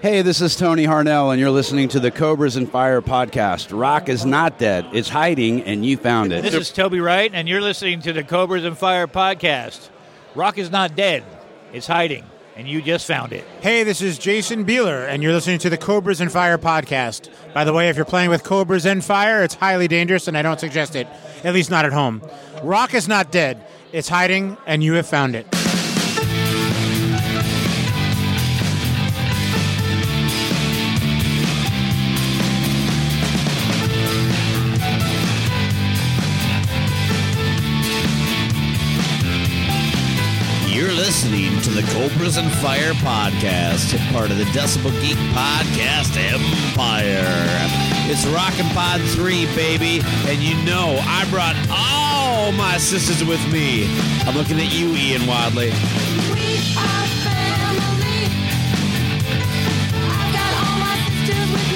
Hey, this is Tony Harnell, and you're listening to the Cobras and Fire podcast. Rock is not dead, it's hiding, and you found it. This is Toby Wright, and you're listening to the Cobras and Fire podcast. Rock is not dead, it's hiding, and you just found it. Hey, this is Jason Bieler, and you're listening to the Cobras and Fire podcast. By the way, if you're playing with Cobras and Fire, it's highly dangerous, and I don't suggest it, at least not at home. Rock is not dead, it's hiding, and you have found it. To the Cobras and Fire podcast, part of the Decibel Geek podcast empire. It's Rockin' Pod 3, baby, and you know I brought all my sisters with me. I'm looking at you, Ian Wadley. Welcome to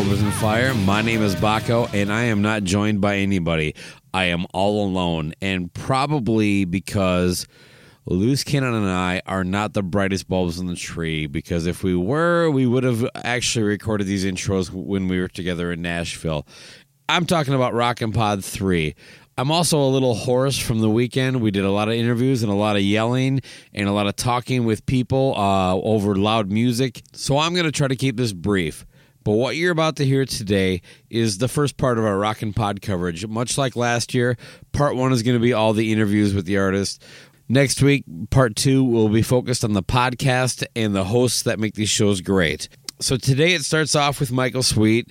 Cobras and Fire. My name is Baco, and I am not joined by anybody. I am all alone, and probably because Loose Cannon and I are not the brightest bulbs in the tree. Because if we were, we would have actually recorded these intros when we were together in Nashville. I'm talking about Rockin' Pod 3. I'm also a little hoarse from the weekend. We did a lot of interviews and a lot of yelling and a lot of talking with people uh, over loud music. So I'm going to try to keep this brief. But what you're about to hear today is the first part of our Rockin' Pod coverage. Much like last year, part one is going to be all the interviews with the artist. Next week, part two will be focused on the podcast and the hosts that make these shows great. So today it starts off with Michael Sweet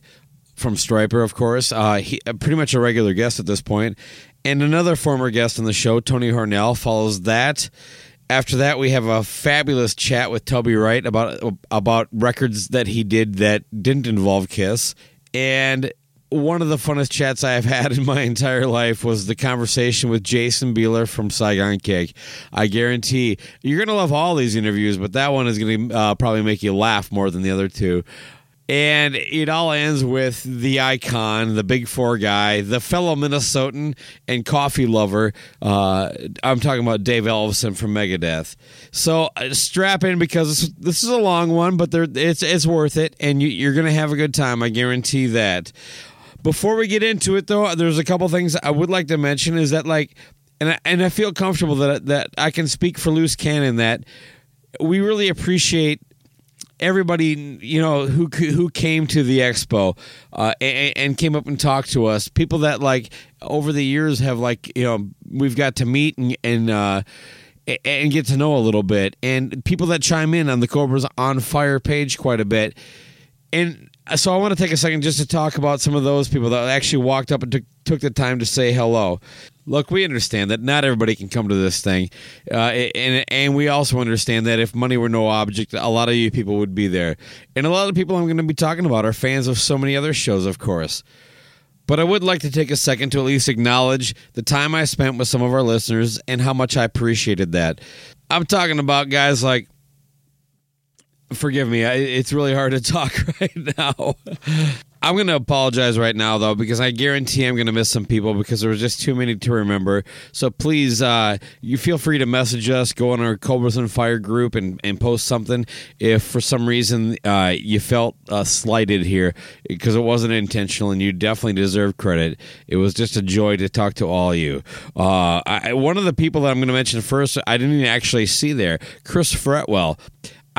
from Stryper, of course. Uh, he, pretty much a regular guest at this point. And another former guest on the show, Tony Harnell, follows that. After that, we have a fabulous chat with Toby Wright about about records that he did that didn't involve Kiss, and one of the funnest chats I have had in my entire life was the conversation with Jason Bieler from Saigon Kick. I guarantee you're going to love all these interviews, but that one is going to uh, probably make you laugh more than the other two. And it all ends with the icon, the big four guy, the fellow Minnesotan and coffee lover. Uh, I'm talking about Dave Ellefson from Megadeth. So uh, strap in because this, this is a long one, but it's it's worth it, and you, you're going to have a good time. I guarantee that. Before we get into it, though, there's a couple things I would like to mention. Is that like, and I, and I feel comfortable that that I can speak for Loose Cannon that we really appreciate everybody you know who who came to the expo uh, and, and, came up and talked to us. People that like over the years have like you know we've got to meet and and uh, and get to know a little bit. And people that chime in on the cobras on fire page quite a bit. And so I want to take a second just to talk about some of those people that actually walked up and took, took the time to say hello. Look, we understand that not everybody can come to this thing, uh, and and we also understand that if money were no object, a lot of you people would be there, and a lot of people I'm going to be talking about are fans of so many other shows, of course. But I would like to take a second to at least acknowledge the time I spent with some of our listeners and how much I appreciated that. I'm talking about guys like forgive me it's really hard to talk right now i'm going to apologize right now though because i guarantee i'm going to miss some people because there was just too many to remember. So please uh, you feel free to message us go on our cobras and fire group and, and post something if for some reason uh, you felt uh, slighted here because it wasn't intentional and you definitely deserve credit. It was just a joy to talk to all you. Uh, I, one of the people that i'm going to mention first i didn't actually see there chris fretwell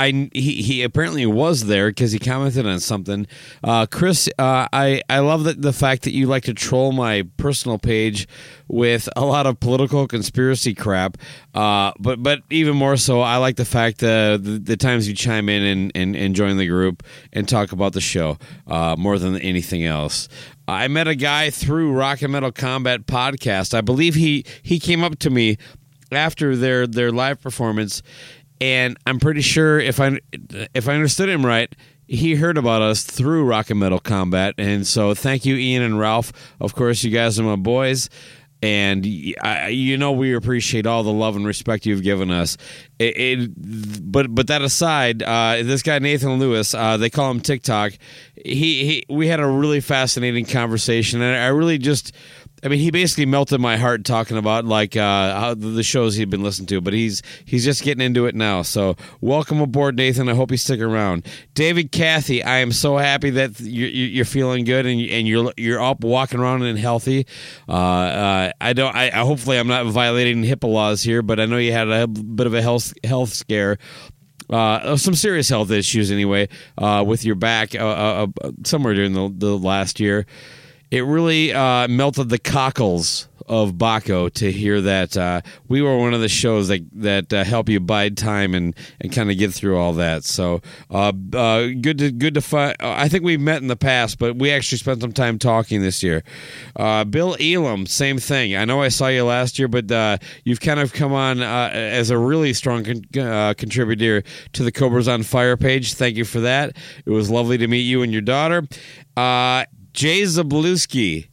I he, he apparently was there because he commented on something. Uh, Chris, uh, I I love that the fact that you like to troll my personal page with a lot of political conspiracy crap. Uh, but but even more so, I like the fact that the, the times you chime in and, and, and join the group and talk about the show uh, more than anything else. I met a guy through Rock and Metal Combat podcast. I believe he he came up to me after their their live performance and I'm pretty sure if I if I understood him right, he heard about us through Rock and Metal Combat, and so thank you, Ian and Ralph. Of course, you guys are my boys, and I, you know we appreciate all the love and respect you've given us. It, it but but that aside, uh, this guy Nathan Lewis, uh, they call him TikTok. He, he we had a really fascinating conversation, and I really just I mean, he basically melted my heart talking about like uh, the shows he'd been listening to, but he's he's just getting into it now. So welcome aboard, Nathan. I hope you stick around. David Cathy, I am so happy that you're, you're feeling good and and you're you're up, walking around and healthy. Uh, uh, I don't. I, I hopefully I'm not violating HIPAA laws here, but I know you had a bit of a health health scare. Uh, some serious health issues anyway uh, with your back uh, uh, uh somewhere during the, the last year it really uh, melted the cockles of Baco to hear that uh, we were one of the shows that that uh, help you bide time and, and kind of get through all that. So uh, uh good to good to find. I think we've met in the past, but we actually spent some time talking this year. Uh, Bill Elam, same thing. I know I saw you last year, but uh, you've kind of come on as a really strong con- contributor to the Cobras on Fire page. Thank you for that. It was lovely to meet you and your daughter. Jay Zabluski,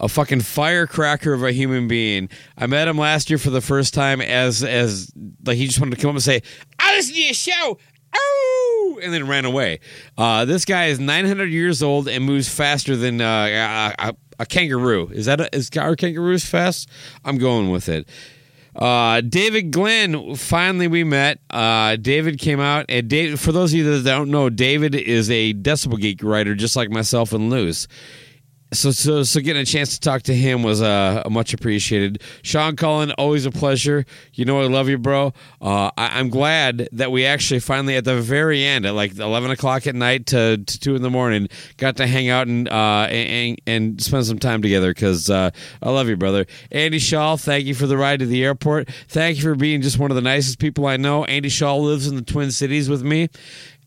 a fucking firecracker of a human being. I met him last year for the first time as as like he just wanted to come up and say, "I listen to your show." Oh, and then ran away. Uh, this guy is 900 years old and moves faster than uh, a, a, kangaroo. Is that a, is our kangaroos fast? I'm going with it. Uh, David Glenn, finally we met. Uh, David came out, and David, for those of you that don't know, David is a Decibel Geek writer, just like myself and Luce so so so getting a chance to talk to him was uh, much appreciated. Sean Cullen, always a pleasure. You know I love you, bro. Uh, I, am glad that we actually finally at the very end, at like 11 o'clock at night to, to two in the morning, got to hang out and uh, and, and spend some time together because uh, I love you, brother. Andy Shaw, thank you for the ride to the airport. Thank you for being just one of the nicest people I know. Andy Shaw lives in the Twin Cities with me,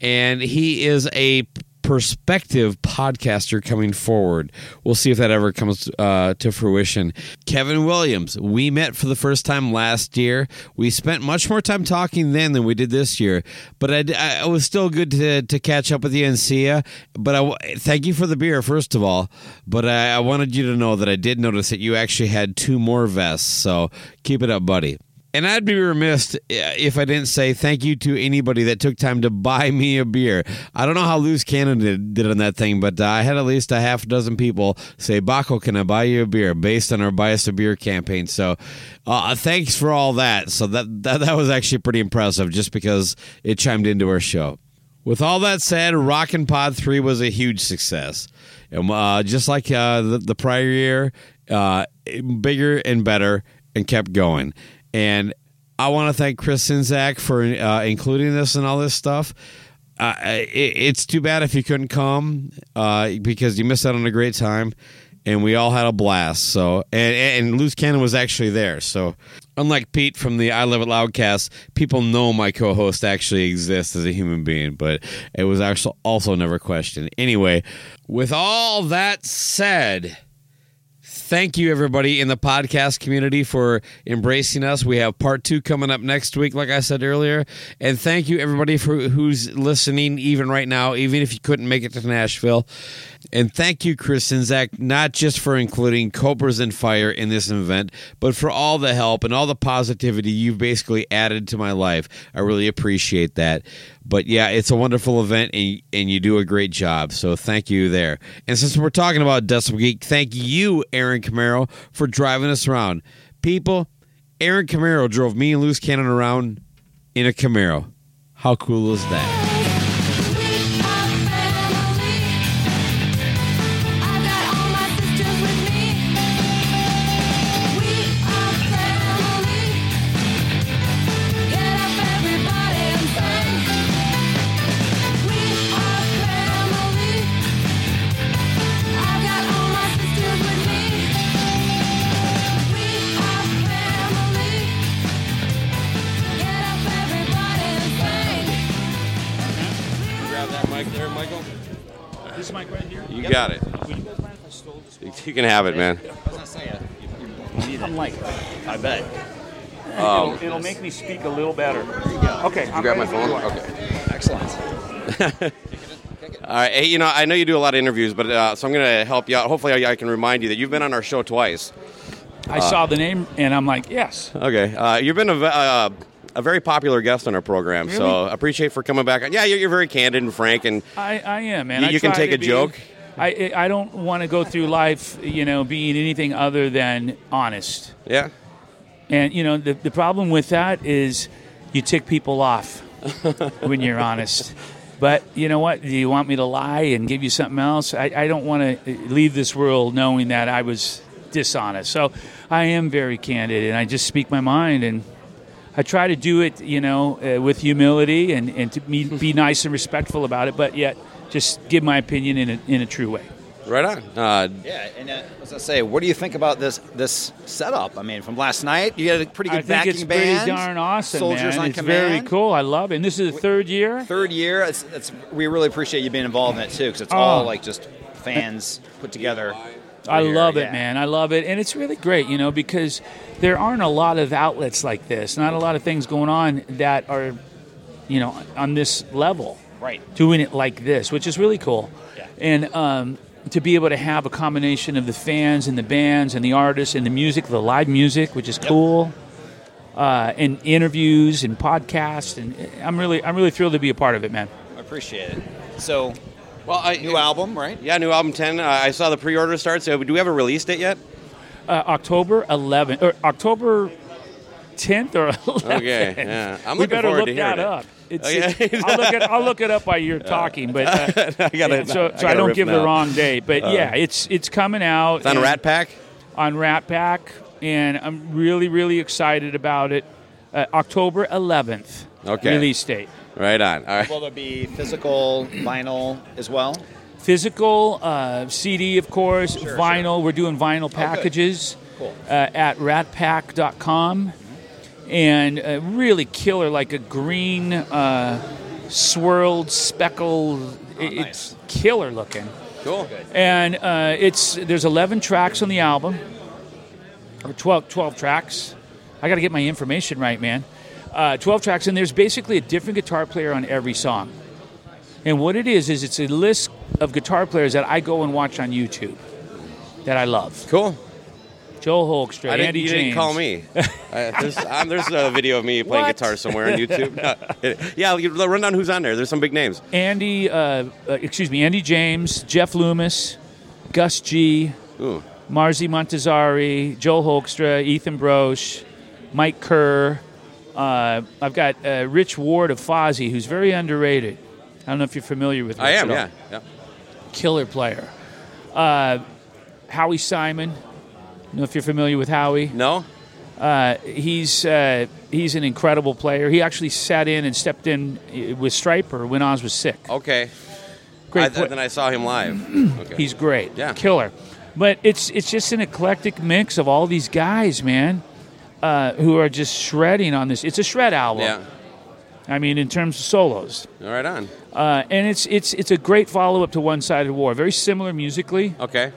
and he is a perspective podcaster coming forward. We'll see if that ever comes uh, to fruition. Kevin Williams, we met for the first time last year. We spent much more time talking then than we did this year, but I, I it was still good to, to catch up with you and see you. But I thank you for the beer, first of all. But I, I wanted you to know that I did notice that you actually had two more vests. So keep it up, buddy. And I'd be remiss if I didn't say thank you to anybody that took time to buy me a beer. I don't know how Loose Cannon did, did on that thing, but uh, I had at least a half dozen people say, Baco, can I buy you a beer based on our Bias a Beer campaign? So uh, thanks for all that. So that, that, that was actually pretty impressive just because it chimed into our show. With all that said, Rockin' Pod 3 was a huge success. And, uh, just like uh, the, the, prior year, uh, bigger and better and kept going. And I want to thank Chris Czynszak for uh, including this and all this stuff. Uh, it, it's too bad if you couldn't come uh, because you missed out on a great time, and we all had a blast. So, and, and Loose Cannon was actually there. So, unlike Pete from the I Love It Loudcast, people know my co-host actually exists as a human being, but it was actually also never questioned. Anyway, with all that said, thank you everybody in the podcast community for embracing us. We have part two coming up next week, like I said earlier, and thank you everybody for who's listening even right now, even if you couldn't make it to Nashville. And thank you, Chris and Zach, not just for including Cobras and Fire in this event, but for all the help and all the positivity you've basically added to my life. I really appreciate that. But yeah, it's a wonderful event, and, and you do a great job. So thank you there. And since we're talking about Decibel Geek, thank you, Aaron Camaro, for driving us around. People, Aaron Camaro drove me and Loose Cannon around in a Camaro. How cool is that? Can have it, man. I'm like, I bet. Um, it'll, it'll make me speak a little better. Okay, I'm grab my ready phone. when you are. Okay. Excellent. All right. Hey, you know, I know you do a lot of interviews, but uh, so I'm going to help you out. Hopefully, I, I can remind you that you've been on our show twice. I saw the name and I'm like, yes. Okay. Uh, you've been a, uh, a very popular guest on our program, so Really? I appreciate for coming back. Yeah, you're, you're very candid and frank, and I, I am, man. You- I you can take a be- joke? I, I don't want to go through life, you know, being anything other than honest. yeah. And you know, the the problem with that is you tick people off when you're honest. But you know what? Do you want me to lie and give you something else? I, I don't want to leave this world knowing that I was dishonest. So I am very candid, and I just speak my mind, and I try to do it, you know, uh, with humility and and to be, be nice and respectful about it, but yet just give my opinion in a in a true way. Right on. Uh, Yeah, and uh, I say, what do you think about this this setup? I mean, from last night, you had a pretty good I think backing it's band. pretty darn awesome, Soldiers man. on it's command. very cool. I love it. And this is the third year. Third year, it's, it's, we really appreciate you being involved in it too, because it's Oh. all like just fans put together. I here, love it, yeah. man. I love it, and it's really great, you know, because there aren't a lot of outlets like this, not a lot of things going on that are, you know, on this level. Right. Doing it like this, which is really cool, Yeah. and um, to be able to have a combination of the fans and the bands and the artists and the music, the live music, which is cool. Uh, and interviews and podcasts, and I'm really, I'm really thrilled to be a part of it, man. I appreciate it. So, well, I, new album, right? Yeah, new album ten. Uh, I saw the pre-order start. So, do we have a release date yet? Uh, October 11th or October 10th or 11th. Okay, yeah. I'm we looking better forward look to that it. up. It's, Oh, yeah. it's- I'll look it. I'll look it up while you're talking, but uh, I gotta- yeah, so, I I, don't riff give the now. wrong date. But Uh, yeah, it's it's coming out It's on and- Rat Pak. on Rat Pak, and I'm really really excited about it. Uh, October 11th, Okay. release date. Right on. All right. Will there be physical vinyl as well? Physical uh, CD, of course, Sure, vinyl. We're doing vinyl packages Cool. uh, at ratpack.com. And uh, really killer, like a green uh, swirled speckled. it- It's killer looking. Cool. And uh, it's there's 11 tracks on the album, or 12, 12 tracks. I got to get my information right, man. Uh, 12 tracks, and there's basically a different guitar player on every song. And what it is is it's a list of guitar players that I go and watch on YouTube that I love. Cool. Joe Hoekstra, I didn't, Andy you James. didn't call me. uh, there's, um, there's a video of me playing What? guitar somewhere on YouTube. No, yeah, you- run down who's on there. There's some big names. Andy, uh, uh, excuse me, Andy James, Jeff Loomis, Gus G, Ooh. Marzi Montazeri, Joel Hoekstra, Ethan Brosh, Mike Kerr. Uh, I've got uh, Rich Ward of Fozzy, who's very underrated. I don't know if you're familiar with. Rich I am. at all. Yeah. yeah. killer player. Uh, Howie Simon. Know if you're familiar with Howie. No. Uh, he's uh, he's an incredible player. He actually sat in and stepped in with Stryper when Oz was sick. Okay. Great I, then I saw him live. Okay. He's great. Yeah. Killer. But it's it's just an eclectic mix of all these guys, man. uh, who are just shredding on this. It's a shred album. Yeah. I mean, in terms of solos, All right on. uh, and it's it's it's a great follow up to One Sided War. Very similar musically, Okay.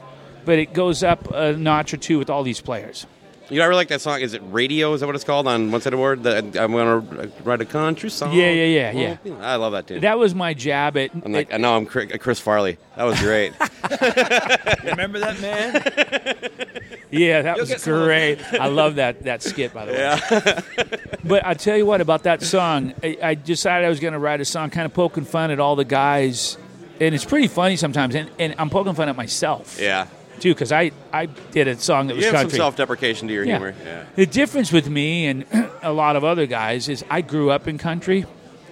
But it goes up a notch or two with all these players. You know, I really like that song. Is it Radio? Is that what it's called on One Sided War? The, I'm going to write a country song. Yeah, yeah, yeah, yeah. Oh, I love that tune. That was my jab at. I'm like, I know I'm Chris Chris Farley. That was great. Remember that man? Yeah, that You'll was get some of great. I love that that skit by the way. Yeah. but I tell you what about that song, I, I decided I was going to write a song, kind of poking fun at all the guys, and it's pretty funny sometimes. And, and I'm poking fun at myself yeah. Too, because I I did a song that was You have some self-deprecation to your humor. Yeah. The difference with me and a lot of other guys is I grew up in country.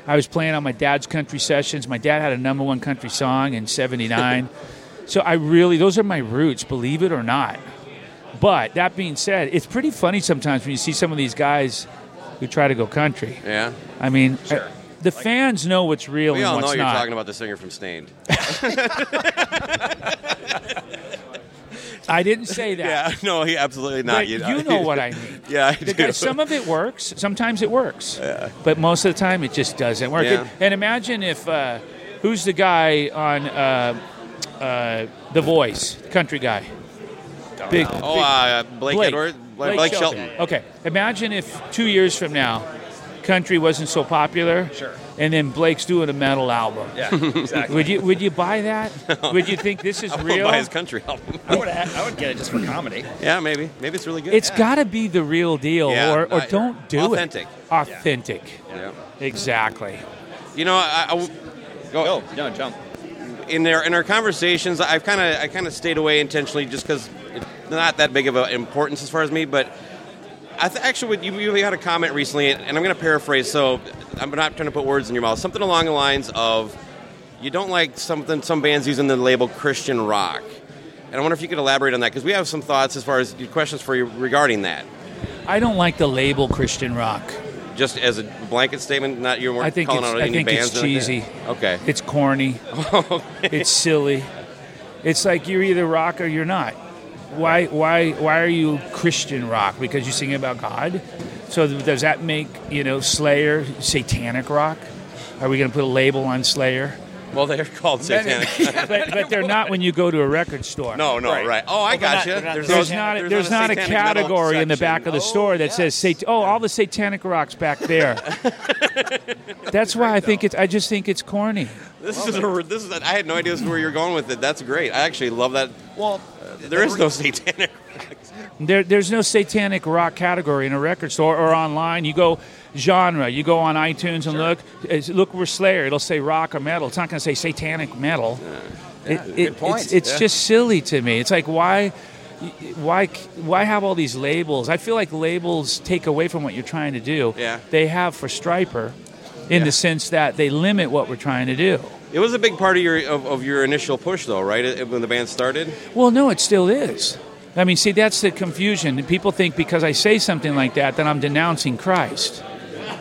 I was playing on my dad's country sessions. My dad had a number one country song in '79. so I really, those are my roots, believe it or not. But that being said, it's pretty funny sometimes when you see some of these guys who try to go country. Yeah. I mean, uh, the fans know what's real We and all what's know you're talking about the singer from Staind. I didn't say that. Yeah. No, he absolutely not. But you know what I mean. Yeah, I The do. guy- some of it works. Sometimes it works. Yeah. But most of the time, it just doesn't work. Yeah. And, and imagine if uh, who's the guy on uh, uh, The Voice, country guy, big. oh, big- uh, Blake, Blake. Edward, Blake Blake, Shelton. Shelton. Okay, imagine if two years from now, country wasn't so popular. Sure. And then Blake's doing a metal album. Yeah, exactly. Would you would you buy that? Would you think this is I real? will buy his country album. I would, I would get it just for comedy. yeah, maybe. Maybe it's really good. It's got to be the real deal, Yeah, or, or don't do authentic. it. Authentic. Authentic. Yeah. Exactly. You know, I, I w- go. Go, no, jump. in our in our conversations, I've kind of I kind of stayed away intentionally just because it's not that big of an importance as far as me. But I th- actually, you, you had a comment recently, and I'm going to paraphrase. So I'm not trying to put words in your mouth. Something along the lines of, you don't like something some bands using the label Christian rock. And I wonder if you could elaborate on that because we have some thoughts as far as questions for you regarding that. I don't like the label Christian rock. Just as a blanket statement, not you weren't I think calling it's, out I any think bands. it's cheesy. Okay. It's corny. it's silly. It's like you're either rock or you're not. Why why why are you Christian rock? Because you sing about God? So does that make, you know, Slayer satanic rock? Are we going to put a label on Slayer? Well, they're called satanic. but, but they're not when you go to a record store. no, no, right. Oh, I Well, got not- you. they're not- There's not, there's not a satanic metal category in the back of the oh, store that says sat- oh all the satanic rocks back there. That's why I think it's I just think it's corny. This is a, this is. A, I had no idea this is where you're going with it. That's great. I actually love that. Well, uh, There is no satanic. There, there's no satanic rock category in a record store or online. You go genre. You go on iTunes and look. it's- Look where Slayer. It'll say rock or metal. It's not going to say satanic metal. It- it- good point. It's, it's Yeah. just silly to me. It's like why, why, why have all these labels? I feel like labels take away from what you're trying to do. Yeah. They have for Stryper, in Yeah. the sense that they limit what we're trying to do. It was a big part of your of, of your initial push, though, right? Uh, when the band started. Well, no, it still is. I mean, see, that's the confusion. People think because I say something like that that I'm denouncing Christ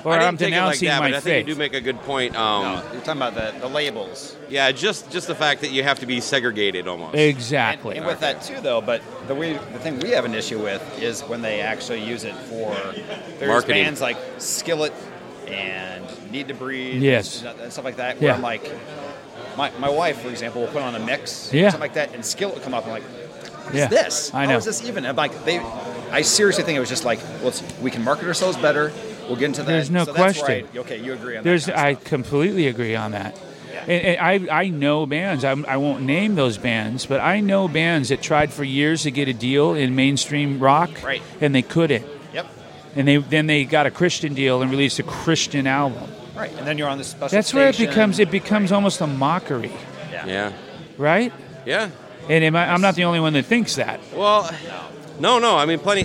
or I didn't I'm take it like that, my but I faith. think you do make a good point. Um, no, you're talking about the, the labels. Yeah, just just the fact that you have to be segregated almost. exactly. And, and with that too, though, but the way, the thing we have an issue with is when they actually use it for various Marketing. bands like Skillet and Need to Breathe, Yes. and stuff like that. Where Yeah. I'm like, my, my wife, for example, will put on a mix, Yeah. something like that, and Skillet will come up and I'm like, what is Yeah, this? I know. is this even? I'm like, they, I seriously think it was just like, well, it's, we can market ourselves better. We'll get into that. There's no so that's question. right. Okay, you agree on There's, that. kind I of stuff. completely agree on that. And, and I, I know bands. I'm, I won't name those bands, but I know bands that tried for years to get a deal in mainstream rock, Right. and they couldn't. Yep. And they then they got a Christian deal and released a Christian album. Right. And then you're on the special That's where it becomes it becomes almost a mockery, Yeah, right? yeah. And am I, I'm not the only one that thinks that. Well, no, no. I mean, plenty.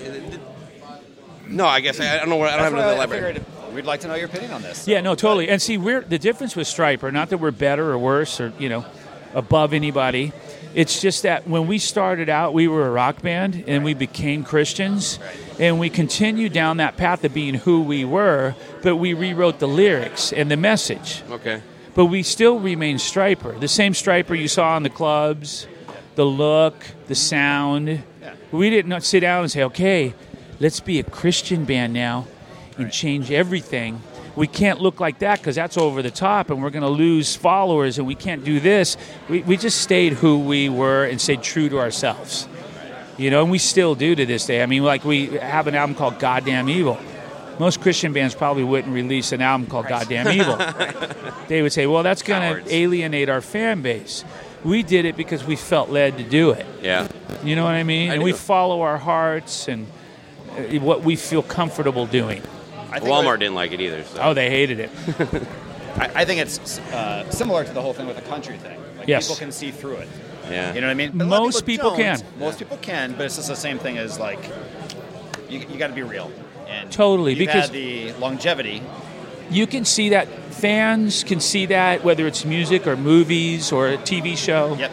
No, I guess I, I don't know. What, I don't have That's another why I elaborate. we'd like to know your opinion on this. Yeah, no, totally. And see, we're the difference with Stryper. Not that we're better or worse or you know above anybody. It's just that when we started out, we were a rock band and we became Christians, and we continued down that path of being who we were. But we rewrote the lyrics and the message. Okay. But we still remain Stryper, the same Stryper you saw in the clubs, the look, the sound. We didn't sit down and say, okay, let's be a Christian band now and change everything. We can't look like that because that's over the top and we're going to lose followers and we can't do this. We, we just stayed who we were and stayed true to ourselves. You know, and we still do to this day. I mean, like we have an album called Goddamn Evil. Most Christian bands probably wouldn't release an album called Goddamn Evil. They would say, well, that's going to alienate our fan base. We did it because we felt led to do it. Yeah. You know what I mean? I and we follow our hearts and what we feel comfortable doing. I think Walmart didn't like it either. So. Oh, they hated it. I, I think it's uh, similar to the whole thing with the country thing. Like Yes. people can see through it. Yeah. You know what I mean? But a lot of Most people don't. can. Most people can, but it's just the same thing as like you, you got to be real. And Totally, you've because- had the longevity. You can see that fans can see that whether it's music or movies or a TV show. Yep.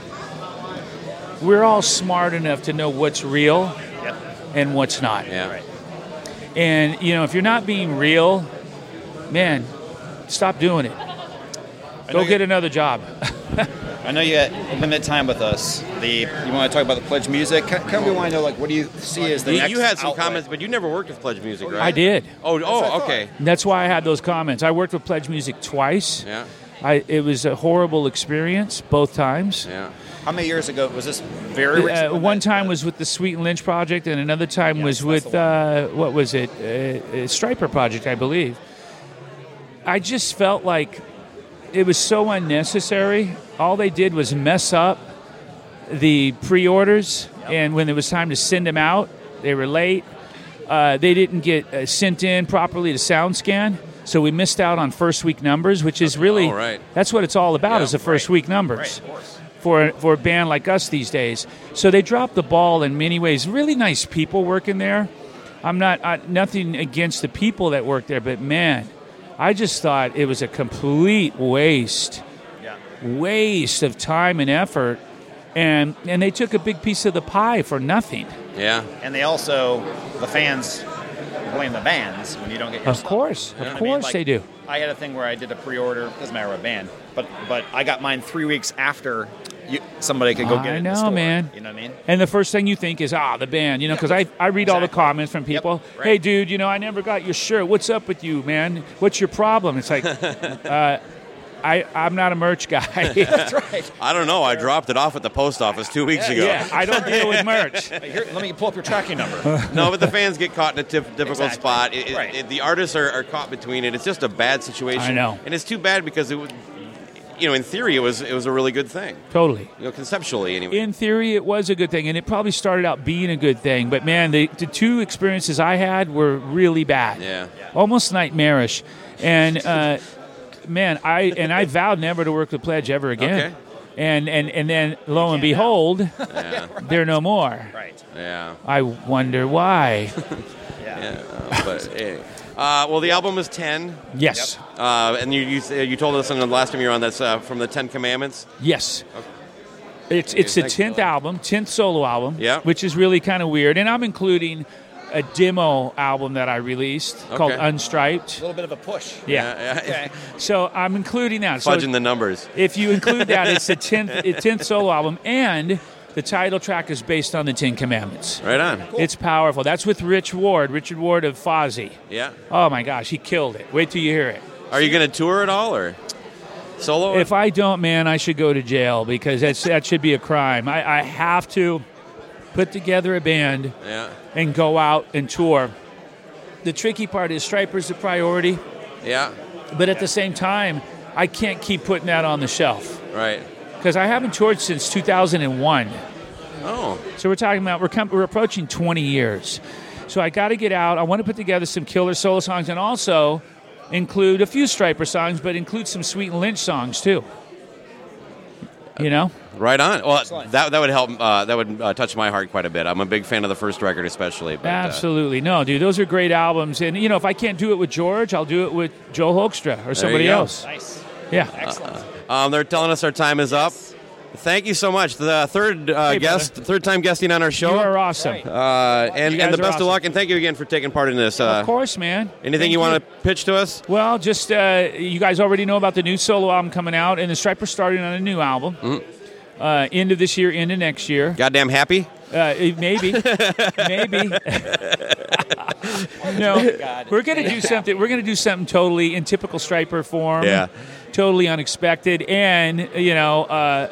We're all smart enough to know what's real Yep. And what's not. Yeah. Right. And you know, if you're not being real, man, stop doing it. Go get another job. I know you got limited time with us. The you want to talk about the pledge music? Kind kind of we want to know like what do you see as the You, next you had some outlet? comments, but you never worked with Pledge Music, right? I did. Oh, what oh, thought. okay. That's why I had those comments. I worked with Pledge Music twice. Yeah, I, it was a horrible experience both times. yeah. How many years ago was this? Very. Uh, one time was with the Sweet and Lynch Project, and another time Yes, was with uh, what was it, uh, uh, Stryper Project, I believe. I just felt like it was so unnecessary. All they did was mess up the pre-orders, and when it was time to send them out, they were late. Uh, they didn't get uh, sent in properly to SoundScan, so we missed out on first week numbers, which is really right. that's what it's all about Yeah, is the first week numbers Right. For for a band like us these days. So they dropped the ball in many ways. Really nice people working there. I'm not I, nothing against the people that work there, but man, I just thought it was a complete waste, Yeah. waste of time and effort, and and they took a big piece of the pie for nothing. Yeah. And they also the fans blame the bands when you don't get your Of stuff. course, You know of what I mean? course Like, they do. I had a thing where I did a pre-order. Doesn't matter what band, but but I got mine three weeks after you, somebody could go get it. I in the know, store. man. You know what I mean? And the first thing you think is, ah, the band, you know, Yeah, because I, I read all the comments from Yep, people. right. Hey, dude, you know, I never got your shirt. What's up with you, man? What's your problem? It's like, uh, I, I'm not a merch guy. That's right. I don't know. I dropped it off at the post office two weeks ago. yeah, I don't deal with merch. Here, let me pull up your tracking number. No, but the fans get caught in a tif- difficult Exactly. spot. It- it- Right. it- the artists are, are caught between it. It's just a bad situation. I know. and it's too bad because it would, you know, in theory, it was it was a really good thing. Totally. You know, conceptually anyway. In theory, it was a good thing, and it probably started out being a good thing. But man, the, the two experiences I had were really bad. Yeah. almost nightmarish. And uh, man, I and I vowed never to work with Pledge ever again. Okay. And and and then lo and behold, they're no more. right. yeah. I wonder why. Yeah. uh, but hey. Uh, well, the album is ten, Yes. uh, and you you, you told us on the last time you were on that's uh, from the Ten Commandments. Yes. It's it's the tenth album, tenth solo album. Yeah. Which is really kind of weird, and I'm including a demo album that I released called Okay. Unstriped. A little bit of a push. Yeah. yeah, yeah. Okay. So I'm including that. So fudging the numbers. if you include that, it's the tenth tenth solo album, and the title track is based on the Ten Commandments. Right on. It's powerful. That's with Rich Ward, Richard Ward of Fozzy. Yeah. Oh my gosh, he killed it. Wait till you hear it. Are you going to tour at all or solo? If I don't, man, I should go to jail because that's that should be a crime. I, I have to put together a band yeah. and go out and tour. The tricky part is Stryper's the priority, Yeah. but at the same time, I can't keep putting that on the shelf Right. Because I haven't toured since 2001. Oh. So we're talking about we're com- we're approaching 20 years. So I got to get out. I want to put together some killer solo songs and also include a few Stryper songs, but include some Sweet and Lynch songs too. You know, Right on. Well, Excellent. that that would help. Uh, that would uh, touch my heart quite a bit. I'm a big fan of the first record, especially. But, uh, absolutely no, dude. Those are great albums, and you know, if I can't do it with George, I'll do it with Joe Hoekstra or somebody else. Nice. Yeah, Excellent. Um, they're telling us our time is up. Thank you so much. The third uh, Hey, guest, third time guesting on our show. You are awesome. Uh, and and the best awesome. of luck, and thank you again for taking part in this. Uh, of course, man. anything Thank you want to pitch to us? Well, just uh, you guys already know about the new solo album coming out, and the Stryper starting on a new album. Mm-hmm. Uh, end of this year, end of next year. Goddamn happy. Uh, maybe, maybe. no, we're gonna do something. We're gonna do something totally in typical Stryper form. Yeah. Totally unexpected, and you know, uh,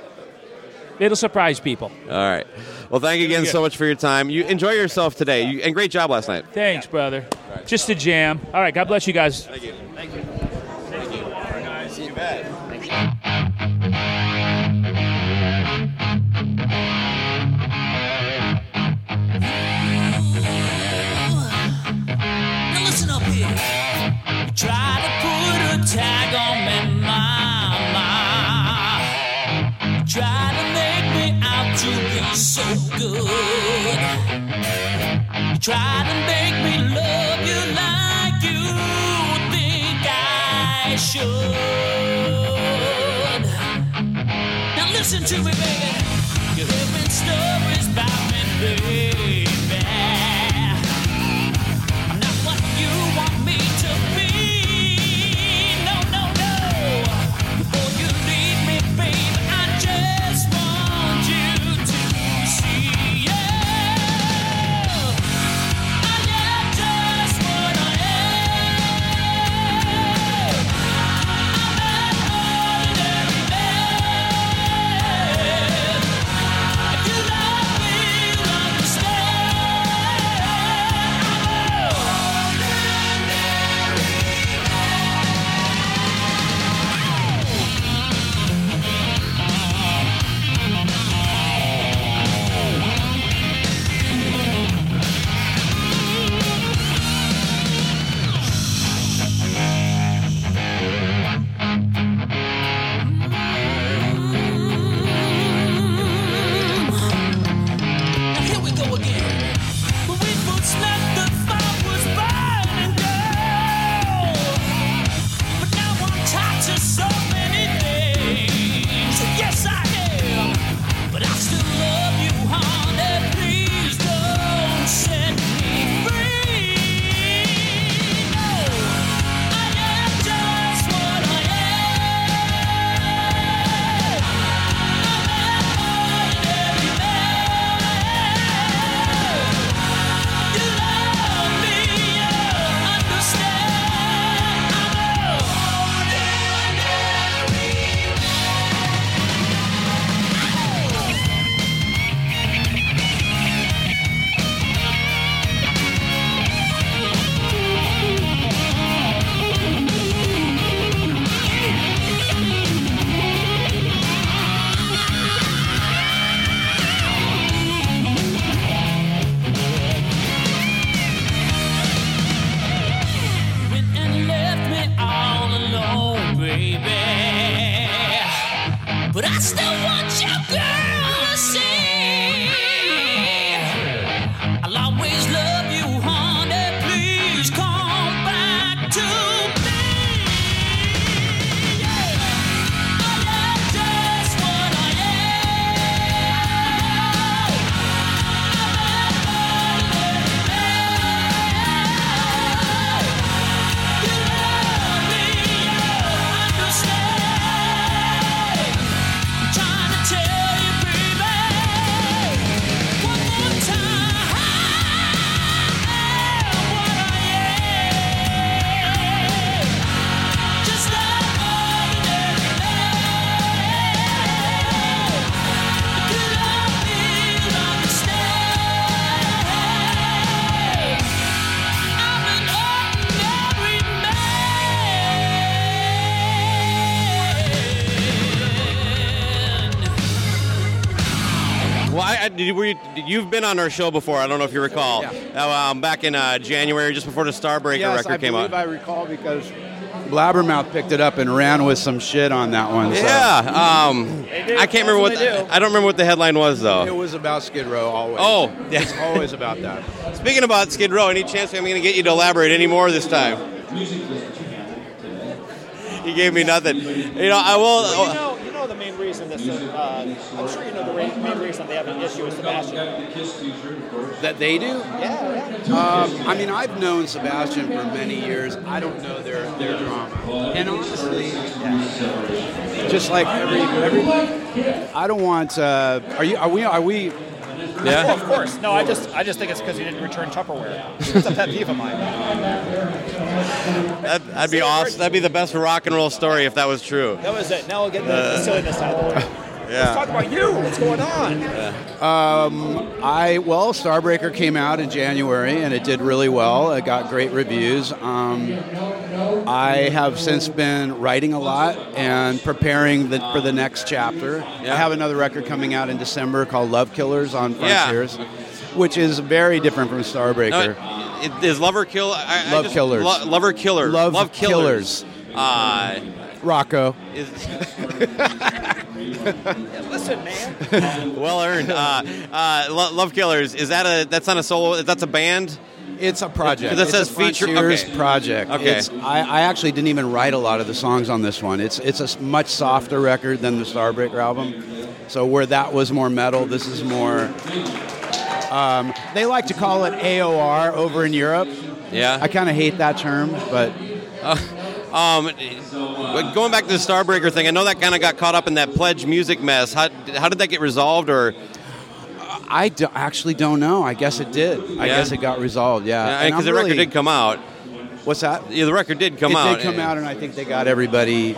it'll surprise people. All right. Well, thank you again so much for your time. You enjoy yourself today, you, and great job last night. Thanks, brother. Just a jam. All right. God bless you guys. Thank you. Thank you. Thank you. All right, guys. See You bet. To me, baby. You're hearing stories about me, baby. I, I, did, were you, you've been on our show before. I don't know if you recall. Uh, um, back in uh, January, just before the Starbreaker yes, record I came believe out. I recall because Blabbermouth picked it up and ran with some shit on that one. so- Yeah, um, I can't remember what the, do. I don't remember what the headline was though. It was about Skid Row always. Oh, yeah. it's always about that. Speaking about Skid Row, any chance I'm going to get you to elaborate any more this time? He gave me nothing. You know, I will. Well, you know, you know the main reason this. Uh, I'm sure you know the main reason they have an issue with Sebastian. That they do? Yeah, Um, I mean, I've known Sebastian for many years. I don't know their their drama, and honestly, just like every every, I don't want. Uh, are you? Are we? Are we? Yeah? Well, of course. No, I just I just think it's because you didn't return Tupperware. It's a pet peeve of mine. That, that'd be awesome. That'd be the best rock and roll story if that was true. That was it. Now we'll get the, Uh, the silliness out of the way. Let's talk about you. What's going on? Um, I well, Starbreaker came out in January and it did really well. It got great reviews. Um, I have since been writing a lot and preparing the, for the next chapter. I have another record coming out in December called Love Killers on. Frontiers, which is very different from Starbreaker. No, it, is Lover Kill? I, I Love just- Killers. Lo- lover Killer. Love Killers. Uh, Rocco. is, Listen, man. well earned. Uh, uh, Lo- Love Killers. Is that a? That's not a solo. That's a band. It's a project. Because it says a feature. Frontiers Okay. project. Okay. It's, I, I actually didn't even write a lot of the songs on this one. It's it's a s- much softer record than the Starbreaker album. So where that was more metal, this is more. Um, they like to call it AOR over in Europe. Yeah. I kind of hate that term, but Um, but going back to the Starbreaker thing, I know that kind of got caught up in that pledge music mess. How, how did that get resolved? Or I do, actually don't know. I guess it did. I Yeah. guess it got resolved. Yeah, because I'm the record did come out. What's that? Yeah, the record did come it out. did come out, and I think they got everybody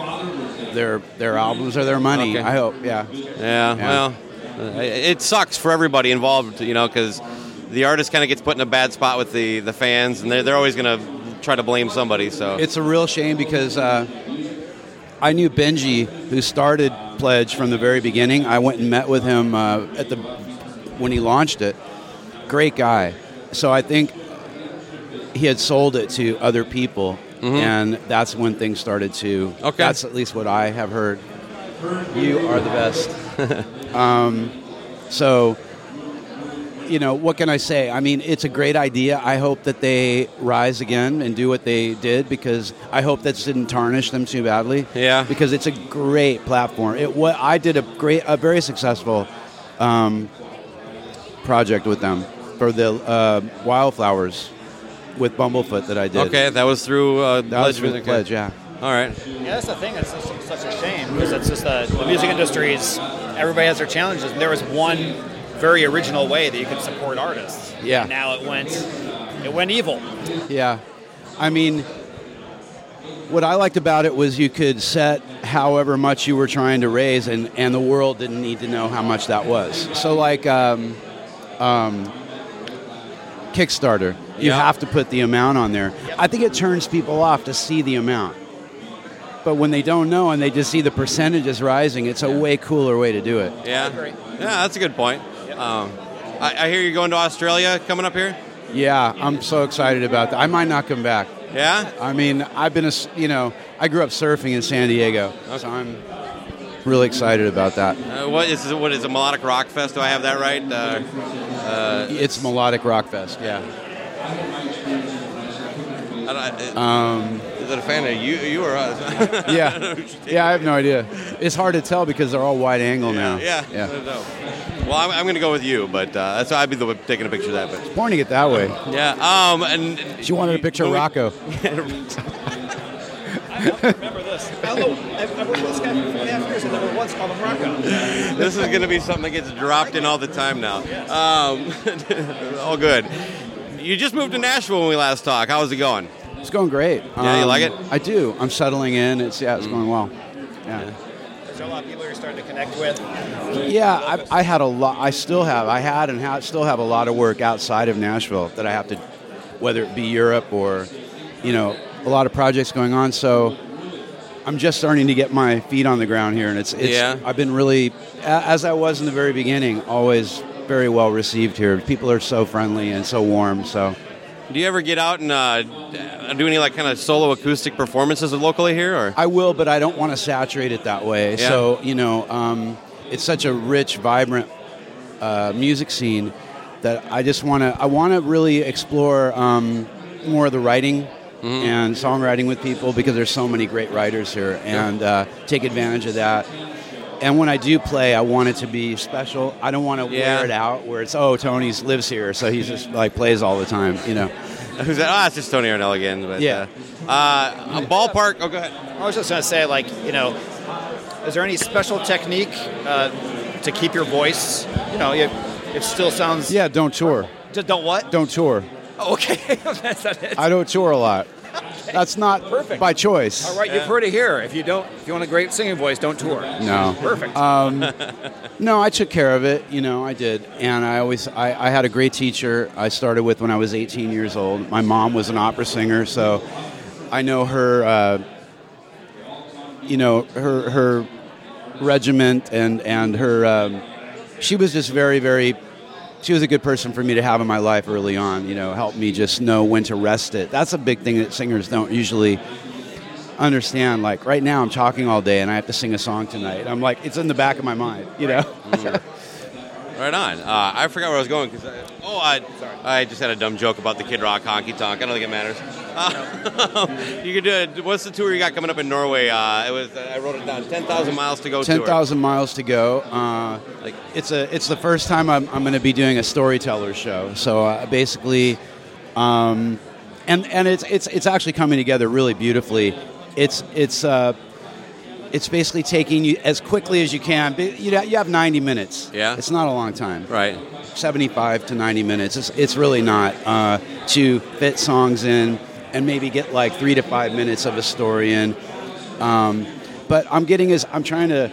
their their albums or their money. Okay. I hope. Yeah. Yeah, well, uh, it sucks for everybody involved, you know, because the artist kind of gets put in a bad spot with the, the fans, and they're, they're always going to try to blame somebody. So It's a real shame because uh, I knew Benji, who started Pledge from the very beginning. I went and met with him uh, at the when he launched it. Great guy. So I think he had sold it to other people, and that's when things started to. Okay. That's at least what I have heard. You are the best. um, so you know, what can I say? I mean, it's a great idea. I hope that they rise again and do what they did because I hope that didn't tarnish them too badly. Yeah. Because it's a great platform. It what I did a great, a very successful um, project with them for the uh, wildflowers with Bumblefoot that I did. okay, that was through uh, That Pledge was through Music. Pledge, yeah. All right. Yeah, that's the thing. It's just such a shame because it's just the, the music industry is everybody has their challenges, and there was one very original way that you could support artists. Yeah. And now it went it went evil. Yeah. I mean, what I liked about it was you could set however much you were trying to raise, and, and the world didn't need to know how much that was. So, like um, um, Kickstarter, you Yeah. have to put the amount on there. I think it turns people off to see the amount. But when they don't know and they just see the percentages rising, it's a way cooler way to do it. Yeah. Yeah, that's a good point. Um, I, I hear you're going to Australia coming up here. Yeah, I'm so excited about that. I might not come back. Yeah. I mean, I've been a, you know, I grew up surfing in San Diego, so I'm really excited about that. Uh, what is what is a melodic rock fest? Do I have that right? Uh, uh, It's melodic rock fest, yeah. Um, is it a fan of you, you or us? yeah, yeah. I have no idea. It's hard to tell because they're all wide angle now. Yeah. yeah. I. Well, I'm, I'm going to go with you, but uh, that's why I'd be the one taking a picture of that. But Pointing it that way. yeah. Um, and She wanted a picture of Rocco. Remember this? I don't know. I've, I've worked with this guy for four and a half years. I never once called him Rocco. this is going to be something that gets dropped in all the time now. Um, all good. You just moved to Nashville when we last talked. How's it going? It's going great. Yeah, you like it? I do. I'm settling in. It's yeah, it's Mm. going well. Yeah. There's a lot of people you're starting to connect with. Yeah, I, I had a lot. I still have. I had and ha- still have a lot of work outside of Nashville that I have to, whether it be Europe or, you know, a lot of projects going on. So I'm just starting to get my feet on the ground here, and it's. it's Yeah. I've been really, as I was in the very beginning, always very well received here. People are so friendly and so warm. So Do you ever get out and uh, do any like kind of solo acoustic performances locally here, or? I will, but I don't want to saturate it that way. Yeah. So you know, um, it's such a rich, vibrant uh, music scene that I just want to. I want to really explore um, more of the writing Mm-hmm. and songwriting with people because there's so many great writers here, and uh, take advantage of that. And when I do play, I want it to be special. I don't want to Yeah. wear it out where it's oh Tony's lives here, so he just like plays all the time. You know. Who's that? Ah, it's just Tony Harnell again. But, Yeah. Uh, uh, a ballpark. Oh, go ahead. I was just going to say, like, you know, is there any special technique uh, to keep your voice? You know, you, it still sounds. Yeah, don't tour. Just don't what? Don't tour. Oh, okay, that's not it. I don't tour a lot. That's not Perfect. by choice. All right, you've heard it here. If you don't, if you want a great singing voice, don't tour. No. Perfect. Um, no, I took care of it. You know, I did, and I always I, I had a great teacher. I started with when I was 18 years old. My mom was an opera singer, so I know her. Uh, you know her her regiment and and her. Um, she was just very very. She was a good person for me to have in my life early on. You know, helped me just know when to rest it. That's a big thing that singers don't usually understand. Like right now, I'm talking all day and I have to sing a song tonight. I'm like, it's in the back of my mind. You know. Mm-hmm. Right on. Uh, I forgot where I was going. Cause I, oh, I, I just had a dumb joke about the Kid Rock honky tonk. I don't think it matters. Uh, you could do it. What's the tour you got coming up in Norway? Uh, it was. I wrote it down. Ten thousand miles to go. Ten thousand miles to go. Uh, Like- it's a it's the first time I'm, I'm going to be doing a storyteller show. So uh, basically, um, and and it's it's it's actually coming together really beautifully. It's it's uh, it's basically taking you as quickly as you can. You you have 90 minutes. Yeah. it's not a long time. Right. 75 to 90 minutes. It's, it's really not uh, to fit songs in and maybe get like three to five minutes of a story in. Um, but I'm getting is I'm trying to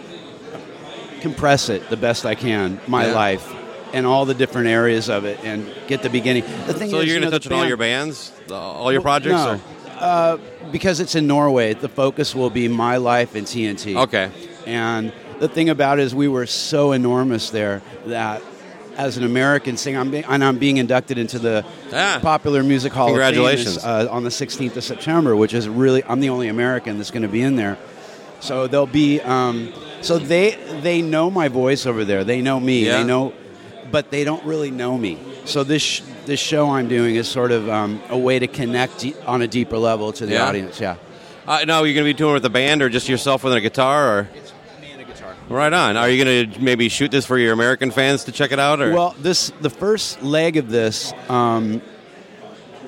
compress it the best I can, my Yeah. life, and all the different areas of it, and get the beginning. The thing So is, you're you going know, to touch the on all your bands, all your projects? No, or- uh, because it's in Norway. The focus will be my life in TNT. Okay. And the thing about it is, we were so enormous there that as an American singer, I'm being, and I'm being inducted into the Ah. Popular Music Hall Congratulations. of Fame uh, on the 16th of September, which is really I'm the only American that's going to be in there. So they'll be um, so they they know my voice over there. They know me. Yeah. They know, but they don't really know me. So this this show I'm doing is sort of um, a way to connect de- on a deeper level to the Yeah. audience. Yeah. Uh, no, you're going to be touring with a band or just yourself with a guitar? Or? Me and a guitar. Right on. Are you going to maybe shoot this for your American fans to check it out? Or? Well, this the first leg of this um,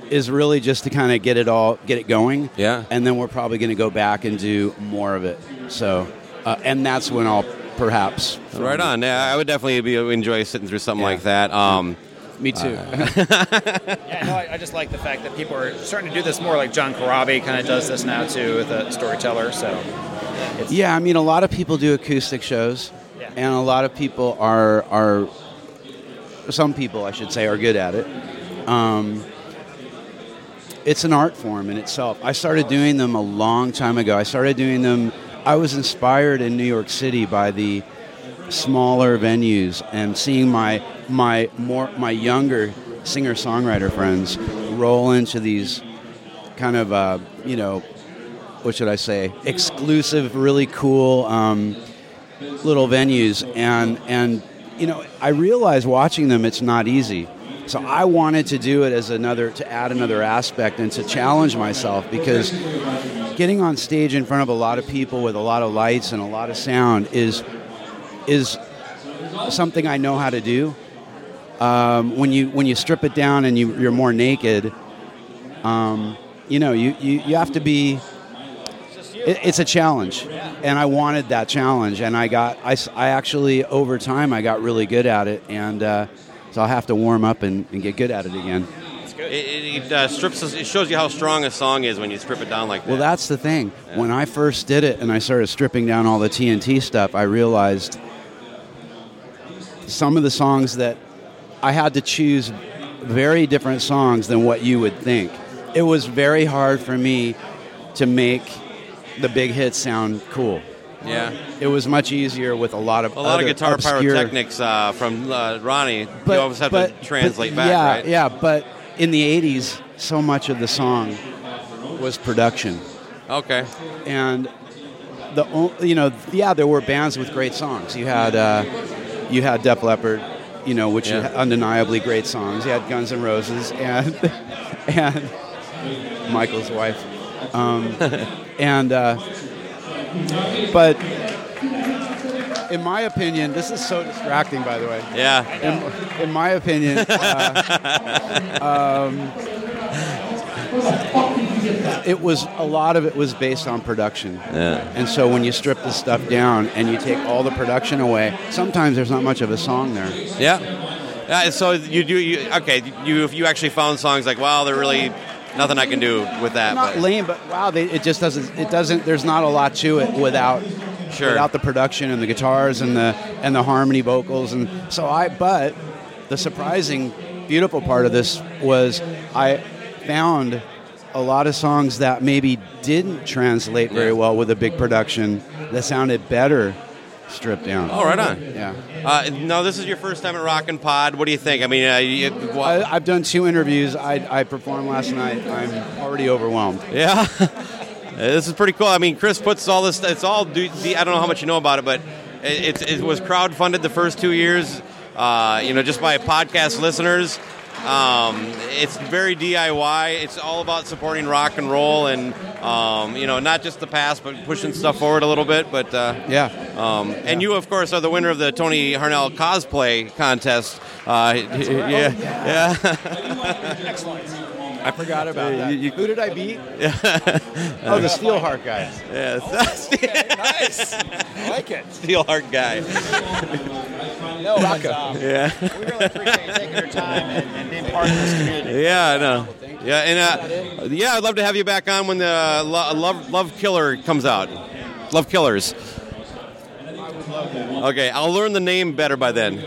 is really just to kind of get it all get it going. Yeah. and then we're probably going to go back and do more of it. So, uh, and that's when I'll perhaps right on. Yeah, I would definitely be enjoy sitting through something Yeah. like that. Um, Me too. Yeah, no, I, I just like the fact that people are starting to do this more. Like John Corabi kind of does this now too with a storyteller. So it's, yeah, I mean, a lot of people do acoustic shows, Yeah. and a lot of people are are some people, I should say, are good at it. Um, it's an art form in itself. I started doing them a long time ago. I started doing them. I was inspired in New York City by the smaller venues and seeing my my more my younger singer songwriter friends roll into these kind of uh, you know what should I say exclusive, really cool um, little venues, and and you know I realized watching them it's not easy. So I wanted to do it as another to add another aspect and to challenge myself because getting on stage in front of a lot of people with a lot of lights and a lot of sound is is something I know how to do. Um, when you when you strip it down and you, you're more naked, um, you know you, you, you have to be. It, it's a challenge, and I wanted that challenge, and I got I, I actually over time I got really good at it, and uh, so I'll have to warm up and, and get good at it again. it it, it uh, strips. It shows you how strong a song is when you strip it down like that. Well, that's the thing. When I first did it and I started stripping down all the TNT stuff, I realized some of the songs that I had to choose very different songs than what you would think. It was very hard for me to make the big hits sound cool. yeah. It was much easier with a lot of A lot of guitar obscure- pyrotechnics uh, from uh, Ronnie. you always have to translate but- back, yeah, right? Yeah, but in the '80s, so much of the song was production Okay. and the you know yeah there were bands with great songs you had uh, you had Def Leppard you know which Yeah. undeniably great songs you had Guns N' Roses and and Michael's wife um, and uh, but in my opinion this is so distracting by the way Yeah. in, in my opinion, uh, um, it was a lot of it was based on production. Yeah. And so when you strip the stuff down and you take all the production away, sometimes there's not much of a song there. Yeah. Uh, so you do you okay? You you actually found songs like wow, they're really nothing I can do with that. not but- lame, but wow, they, it just doesn't. It doesn't. There's not a lot to it without Sure. without the production and the guitars and the and the harmony vocals and so I. But the surprising, beautiful part of this was I found a lot of songs that maybe didn't translate very well with a big production that sounded better stripped down. Oh, right on. Yeah. Uh, now this is your first time at Rockin' Pod. What do you think? I mean, uh, you, I, I've done two interviews. I, I performed last night. I'm already overwhelmed. Yeah. this is pretty cool. I mean, Chris puts all this. It's all. I don't know how much you know about it, but it, it, it was crowdfunded the first two years. Uh, you know, just by podcast listeners. Um, it's very DIY. It's all about supporting rock and roll, and um, you know, not just the past, but pushing stuff forward a little bit. But uh, yeah. Um, and you, of course, are the winner of the Tony Harnell cosplay contest. Uh, yeah, yeah. Excellent. I forgot about that. You- you- Who did I beat? oh, the Steelheart guy. Yeah, nice. I like it. Steelheart guy. No, but, um, Yeah. we really appreciate you taking your time and, and being part of this community. Yeah, I know. Yeah, and uh, yeah, I'd love to have you back on when the Lo- Love Love Killer comes out. Love Killers. Okay, I'll learn the name better by then.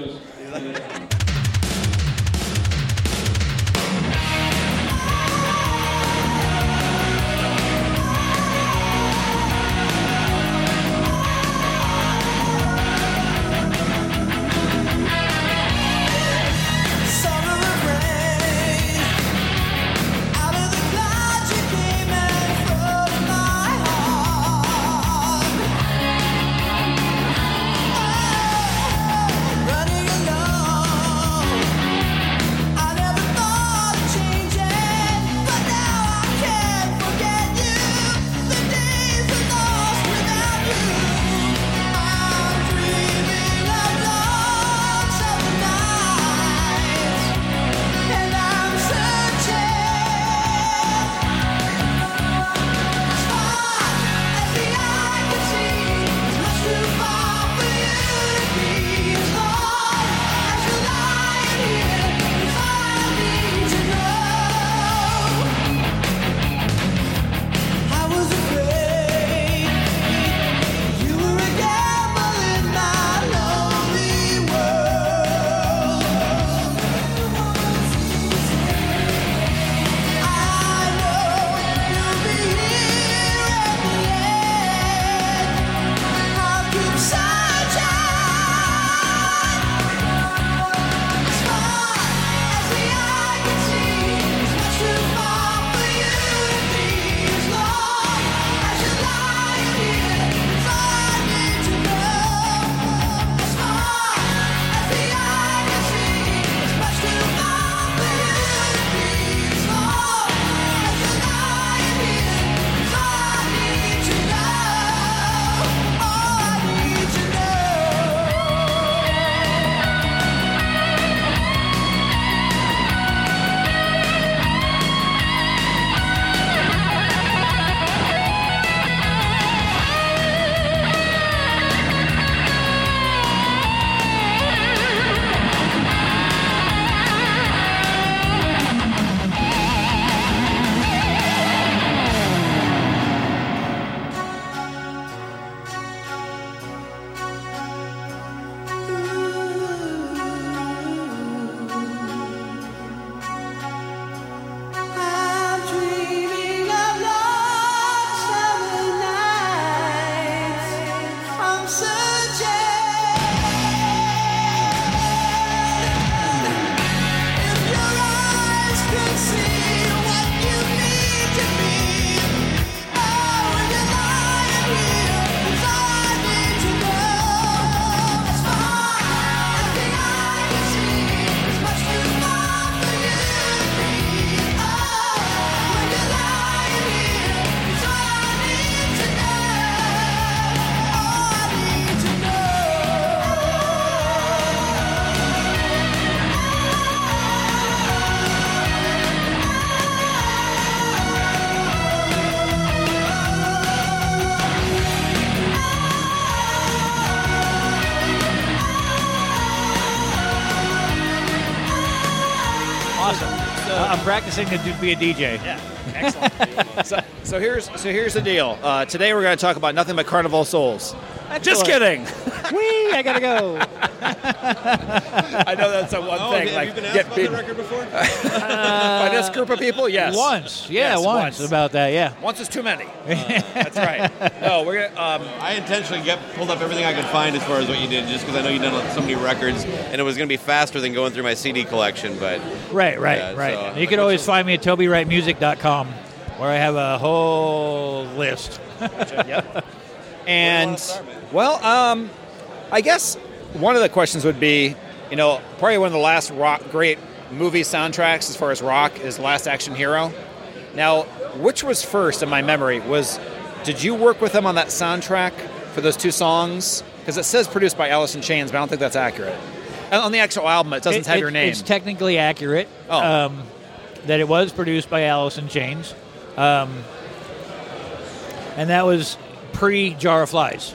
Practicing to be a DJ. Yeah, excellent. so, so here's so here's the deal. Uh, today we're going to talk about nothing but Carnival Souls. Just kidding. Wee! I gotta go. I know that's a one Oh, thing. have like you been asked about beat the record before? by this group of people. Yes, Once, yeah, Yes, once, once. about that, yeah. Once is too many. that's right. No, we're gonna. Um, I intentionally get, pulled up everything I could find as far as what you did, just because I know you've done so many records, and it was going to be faster than going through my CD collection. But Right, right, Yeah, right. so- you can always find me at TobyWrightMusic.com, where I have a whole list. yep. And well, um, I guess one of the questions would be, you know, probably one of the last rock, great movie soundtracks as far as rock is Last Action Hero. Now, which was first in my memory? Was did you work with them on that soundtrack for those two songs? Because it says produced by Alice in Chains, but I don't think that's accurate. On the actual album, it doesn't It- have it- your name. It's technically accurate Oh. um, that it was produced by Alice in Chains, um, and that was pre Jar of Flies.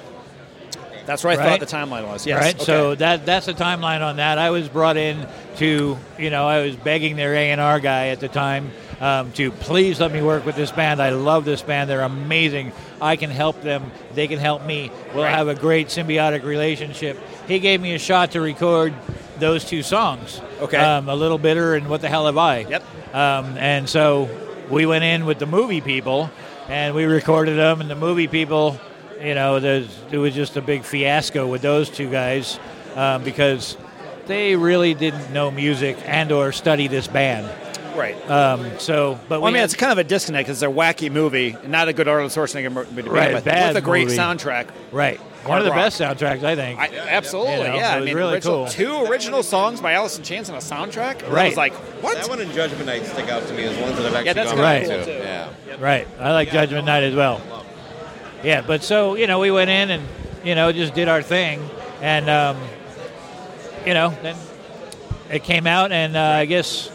That's where I right? thought the timeline was. Yes. Right. okay. So that that's the timeline on that. I was brought in to, you know, I was begging their A and R guy at the time um, to please let me work with this band. I love this band. They're amazing. I can help them. They can help me. We'll Right. have a great symbiotic relationship. He gave me a shot to record those two songs. Okay. Um, a little bitter and what the hell have I? Yep. Um, and so we went in with the movie people, and we recorded them. And the movie people, you know, there's, it was just a big fiasco with those two guys um, because they really didn't know music and or study this band. right. Um, so, but Well, I mean, had- it's kind of a disconnect because it's a wacky movie, and not a good Arnold Schwarzenegger movie to begin Right, with, bad with a great movie. soundtrack. right one of the rock. best soundtracks, I think. I, absolutely, You know, yeah. it I was mean, really original, cool. two original songs by Alice in Chains on a soundtrack. Right. I was like, what? that one and Judgment Night stick out to me as ones that I've actually Yeah, that's gone right. cool, to. Yeah. Right. I like Judgment Night as well. Yeah, but so you know, we went in and you know just did our thing, and um, you know then it came out, and uh, I guess,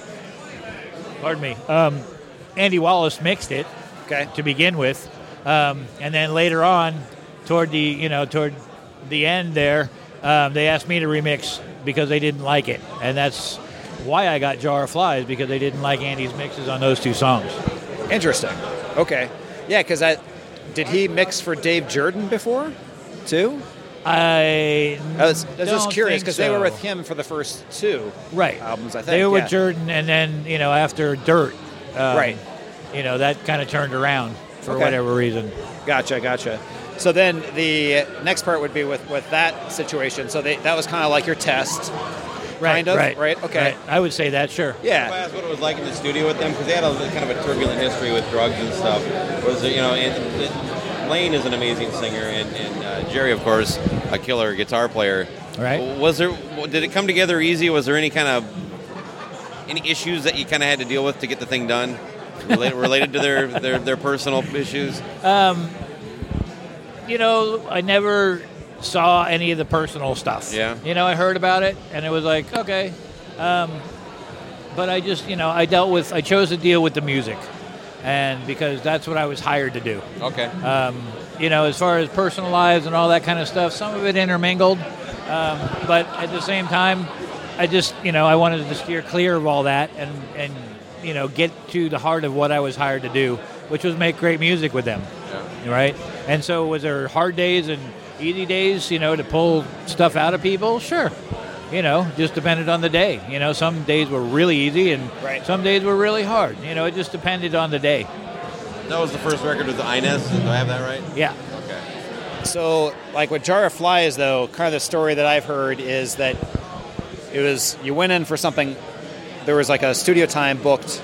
pardon me, um, Andy Wallace mixed it Okay. to begin with, um, and then later on, toward the you know toward the end there, um, they asked me to remix because they didn't like it, and that's why I got Jar of Flies because they didn't like Andy's mixes on those two songs. Interesting. Okay. Yeah, because I did he mix for Dave Jerden before, too? I, I was, I was just curious because they were with him for the first two right albums. I think they were yeah. with Jerden, and then you know after Dirt, um, Right. You know that kind of turned around for Okay. whatever reason. Gotcha, gotcha. So then the next part would be with, with that situation. So they, that was kind of like your test, Right, kind of, right, right? Okay. right. I would say that sure. If I Yeah. asked what it was like in the studio with them, because they had a kind of a turbulent history with drugs and stuff. Was it, you know, and, and Lane is an amazing singer, and, and uh, Jerry, of course, a killer guitar player. Right. Was there? Did it come together easy? Was there any kind of any issues that you kind of had to deal with to get the thing done, related, related to their, their their personal issues? Um, You know, I never saw any of the personal stuff. Yeah. You know, I heard about it, and it was like okay, um, but I just you know I dealt with I chose to deal with the music, and because that's what I was hired to do. Okay. um, you know, as far as personal lives and all that kind of stuff, some of it intermingled. Um, but at the same time, I just, you know, I wanted to steer clear of all that and, and, you know, get to the heart of what I was hired to do, which was make great music with them. Right? And so, was there hard days and easy days, you know, to pull stuff out of people? Sure. You know, just depended on the day. You know, some days were really easy and Right. some days were really hard. You know, it just depended on the day. That was the first record with the Inez. Do I have that right? Yeah. Okay. So, like with Jar of Flies, though, kind of the story that I've heard is that it was you went in for something. There was like a studio time booked,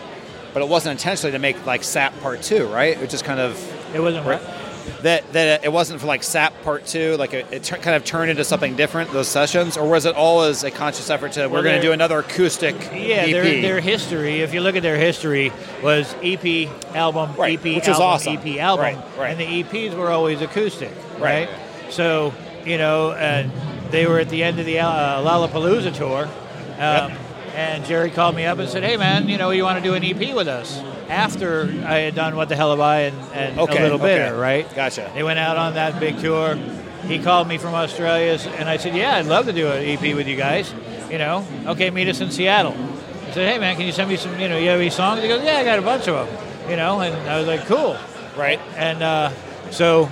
but it wasn't intentionally to make like SAP Part Two, right? It just kind of It wasn't Right. That that it wasn't for like SAP Part Two. Like it, it tur- kind of turned into something different those sessions, or was it always a conscious effort to we're going to do another acoustic Yeah, EP? their, their history, if you look at their history, was EP, album, Right, EP, which is album, awesome. EP, album. Right, right. And the EPs were always acoustic, Right. right? So, you know, uh, they were at the end of the uh, Lollapalooza tour. Um, And Jerry called me up and said, hey, man, you know, you want to do an EP with us? After I had done What the Hell Have I and, and Okay, a little okay. bitter, right? Gotcha. They went out on that big tour. He called me from Australia, and I said, "Yeah, I'd love to do an EP with you guys. You know, okay, meet us in Seattle." I said, "Hey man, can you send me some? You know, you have any songs?" He goes, "Yeah, I got a bunch of them." You know, and I was like, "Cool." Right. And uh, so,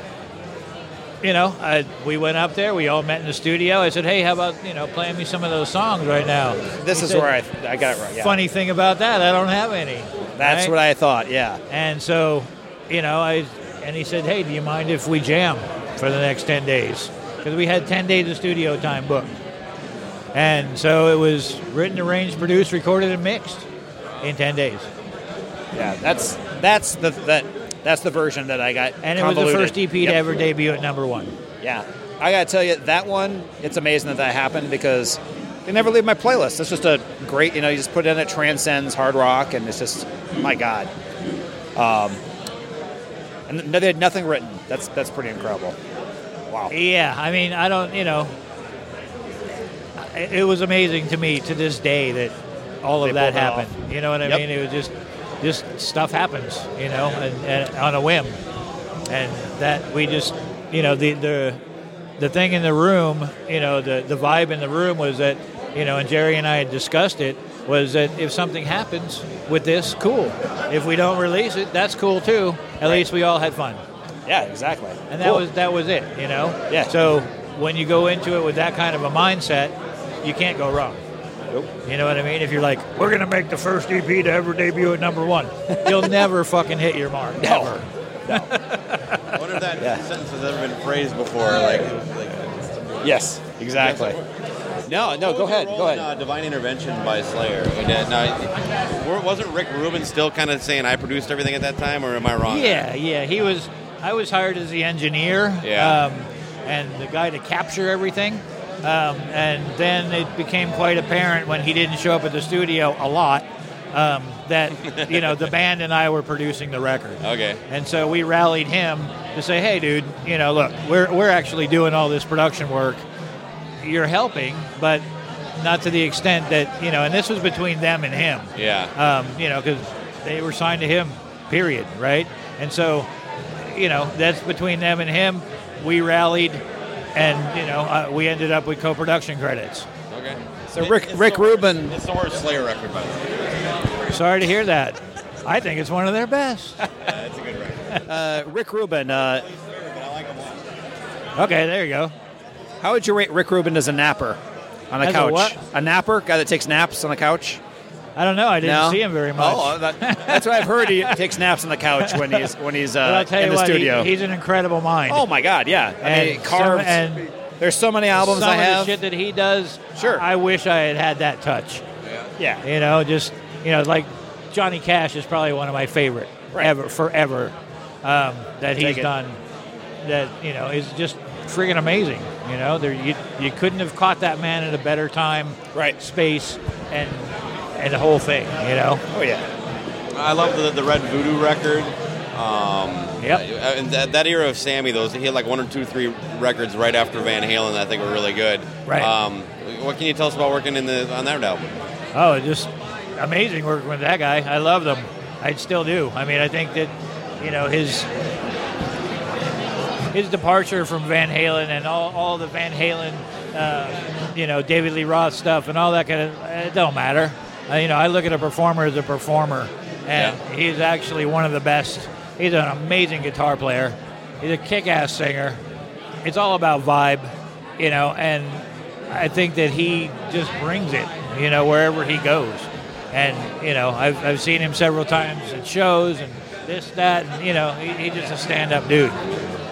you know, I, we went up there. We all met in the studio. I said, "Hey, how about you know playing me some of those songs right now?" This He is said, where I, I got it right. Yeah. Funny thing about that, I don't have any. That's right? what I thought. Yeah. And so, you know, I and he said, "Hey, do you mind if we jam for the next ten days?" Because we had ten days of studio time booked. And so it was written, arranged, produced, recorded, and mixed in ten days. Yeah. That's that's the that that's the version that I got. And it was the first EP Yep. to ever debut at number one. Yeah. I gotta tell you that one. It's amazing that that happened because they never leave my playlist. It's just a great. You know, you just put it in. It transcends hard rock, and it's just my god. Um, and they had nothing written. That's that's pretty incredible. Wow. Yeah, I mean, I don't, you know, it, was amazing to me to this day that all of They that pulled it off. happened. You know what I Yep. mean? It was just, just stuff happens, you know, and, and on a whim, and that we just, you know, the the the thing in the room, you know, the the vibe in the room was that, you know, and Jerry and I had discussed it was that if something happens with this, cool. If we don't release it, that's cool too. At least we all had fun. Yeah, exactly. And that Cool. was that was it, you know. Yeah. So when you go into it with that kind of a mindset, you can't go wrong. Nope. You know what I mean? If you're like, we're gonna make the first EP to ever debut at number one, you'll never fucking hit your mark. Never. I wonder if that sentence has ever been phrased before. Like, like Yes, exactly. No, no, What go was your ahead, role go in, ahead. uh, Divine Intervention by Slayer. Uh, now, wasn't Rick Rubin still kind of saying I produced everything at that time, or am I wrong? Yeah, yeah. He was. I was hired as the engineer. Yeah. Um, and the guy to capture everything. Um, and then it became quite apparent when he didn't show up at the studio a lot um, that you know the band and I were producing the record. Okay. And so we rallied him to say, "Hey, dude, you know, look, we're we're actually doing all this production work. You're helping, but not to the extent that you know." And this was between them and him. Yeah. Um, you know, because they were signed to him, period, right? And so, you know, that's between them and him. We rallied, and you know, uh, we ended up with co-production credits. Okay. So Rick Rick Rubin. It's the worst Slayer record, by the way. Sorry to hear that. I think it's one of their best. That's a good record. Uh, Rick Rubin. Uh, Okay, there you go. how would you rate Rick Rubin as a napper on a As a couch? what? A napper, guy that takes naps on a couch. I don't know. I didn't No? see him very much. Oh, that, that's what I've heard. He takes naps on the couch when he's when he's uh, I'll tell in the what, he- studio. he's an incredible mind. oh my God, yeah. I and mean, carved. some, and there's so many albums some I of have. the shit that he does. Sure. I wish I had had that touch. yeah. yeah. You know, just you know, like Johnny Cash is probably one of my favorite Right. ever forever um, that he's it. done. That you know is just friggin' amazing. You know, there you you couldn't have caught that man at a better time, Right. Space and and the whole thing. You know. Oh yeah. I love the, the Red Voodoo record. Um, Yep. And that, that era of Sammy, those he had like one or two, three records right after Van Halen. that I think were really good. Right. Um, what can you tell us about working in the on that album? Oh, just amazing working with that guy. I loved him. I still do. I mean, I think that you know his his departure from Van Halen and all, all the Van Halen, uh, you know, David Lee Roth stuff and all that kind of it don't matter. Uh, you know, I look at a performer as a performer, and he's actually one of the best. He's an amazing guitar player. He's a kick-ass singer. It's all about vibe, you know, and I think that he just brings it, you know, wherever he goes. And, you know, I've, I've seen him several times at shows and this, that, and, you know, he, he's just a stand up dude.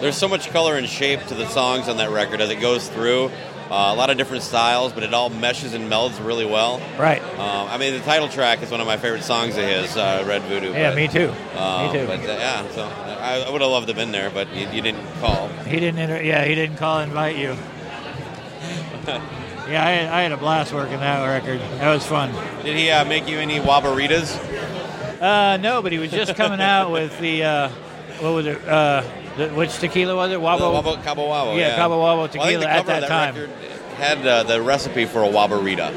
There's so much color and shape to the songs on that record as it goes through. Uh, a lot of different styles, but it all meshes and melds really well. Right. Um, I mean, the title track is one of my favorite songs of his, uh, Red Voodoo. Yeah, but, me too. um, me too. But uh, yeah, so I, I would have loved to have been there, but you, you didn't call. He didn't, inter- yeah, he didn't call invite you. yeah, I had, I had a blast working that record. That was fun. Did he uh, make you any waboritas? Uh, no, but he was just coming out with the, uh, what was it? Uh, the, which tequila was it? Wabo? Wabo, Cabo Wabo. Yeah, yeah. Cabo Wabo Well, tequila the at of that time. had uh, the recipe for a waborita.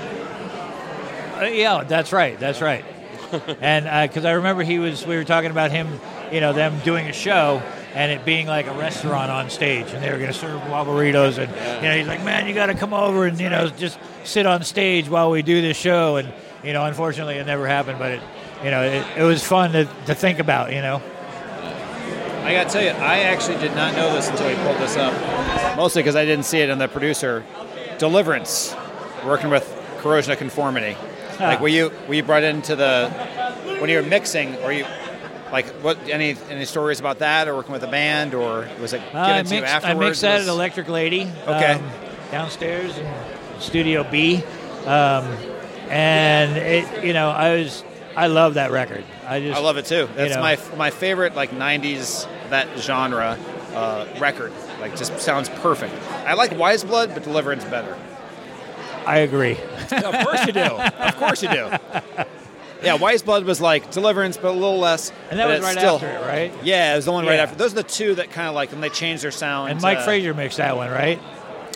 Uh, yeah, that's right. That's right. and because I remember he was, we were talking about him, you know, them doing a show, and it being like a restaurant on stage, and they were going to serve wild burritos, and you know, he's like, man, you got to come over and you know just sit on stage while we do this show, and you know, unfortunately, it never happened, but it, you know, it, it was fun to, to think about, you know. I got to tell you, I actually did not know this until we pulled this up. Mostly because I didn't see it in the producer. Deliverance, working with corrosion of conformity. Like, were you were you brought into the when you were mixing, or you like what any any stories about that, or working with a band, or was it Uh, I to you mixed, I mixed that Was- at Electric Lady. Okay. um, downstairs in Studio B, um, and it, you know, I was, I love that record. I just, I love it too. That's know. my my favorite like '90s that genre uh, record. Like, just sounds perfect. I like Wise Blood, but Deliverance better. I agree. of course you do. Of course you do. Yeah, Wise Blood was like Deliverance, but a little less. And that was right still, after it, right? Yeah, it was the one right after. Those are the two that kind of like when they changed their sound. And Mike uh, Frazier mixed that one, right?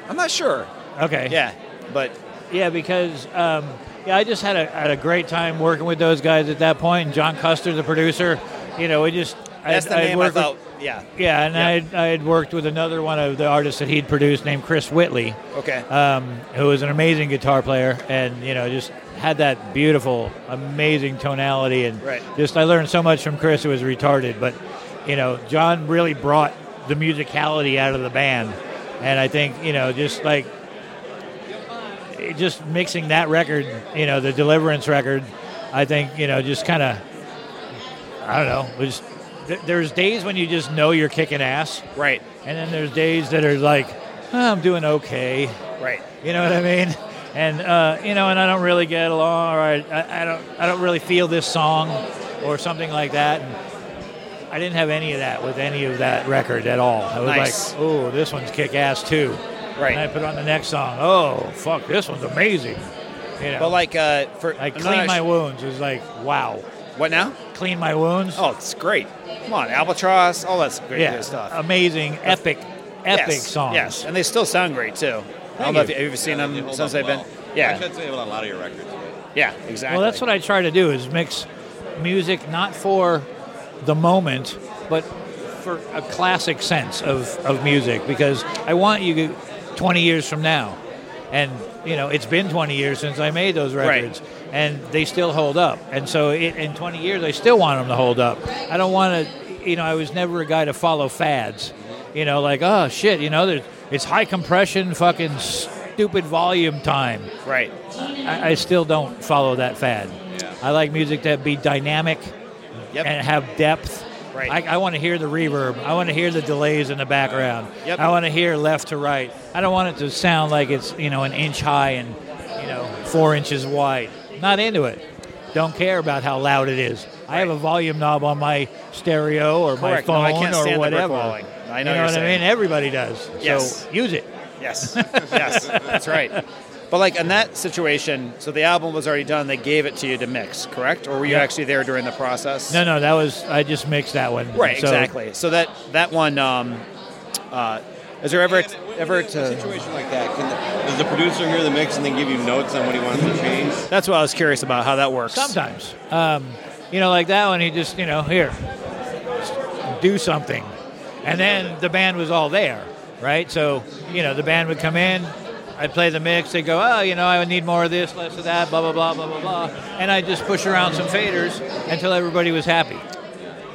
I'm not sure. Okay. Yeah, but Yeah, because um, yeah, I just had a, had a great time working with those guys at that point. And John Custer, the producer, you know, we just that's I, the I'd name I worked with- thought. yeah. yeah, and Yeah. I I had worked with another one of the artists that he'd produced named Chris Whitley. Okay. um, who was an amazing guitar player and you know just had that beautiful amazing tonality and Right. just i learned so much from chris who was retarded but you know john really brought the musicality out of the band and i think you know just like just mixing that record you know the deliverance record i think you know just kind of i don't know it just th- there's days when you just know you're kicking ass Right. and then there's days that are like "Oh, i'm doing okay Right. you know what I mean? And uh, you know, and I don't really get along, or I, I, I don't, I don't really feel this song, or something like that. And I didn't have any of that with any of that record at all. I was Nice. like, oh, this one's kick ass too. Right. And I put on the next song. Oh, fuck, this one's amazing. You know, But like uh, for I'm clean my actu- wounds was like, wow. What now? Clean my wounds. Oh, it's great. Come on, Albatross, all that's great yeah, good stuff. amazing, epic, epic yes. songs. Yes, and they still sound great too. I don't know if you, have you seen them since they've well. been. Yeah. Actually, I'd say about a lot of your records. Yeah, exactly. Well, that's what I try to do is mix music not for the moment, but for a classic sense of, of music because I want you 20 years from now. And, you know, it's been 20 years since I made those Right. records and they still hold up. And so it, in 20 years, I still want them to hold up. I don't want to, you know, I was never a guy to follow fads. You know, like, oh, shit, you know, there's, it's high compression, fucking stupid volume time. Right. I, I still don't follow that fad. I like music that be dynamic Yep. and have depth. Right. I, I want to hear the reverb. I want to hear the delays in the background. Yep. I want to hear left to right. I don't want it to sound like it's you know an inch high and you know four inches wide. Not into it. Don't care about how loud it is. I have a volume knob on my stereo or Correct. my No, phone can't or stand the brick whatever. I know you know what saying. I mean. Everybody does. Yes. So use it. Yes, yes, that's right. But like in that situation, so the album was already done. They gave it to you to mix, correct? Or were you Yeah. actually there during the process? No, no, that was I just mixed that one. Right, So- exactly. So that that one, um, uh, is there ever ever a to? situation like that, can the, does the producer hear the mix and then give you notes on what he wants to change? That's what I was curious about how that works. Sometimes, um, you know, like that one, he just, you know, here, do something, and then the band was all there, right? So, you know, the band would come in, I'd play the mix, they'd go, oh, you know, I would need more of this, less of that, blah blah blah blah blah blah, and I'd just push around some faders until everybody was happy.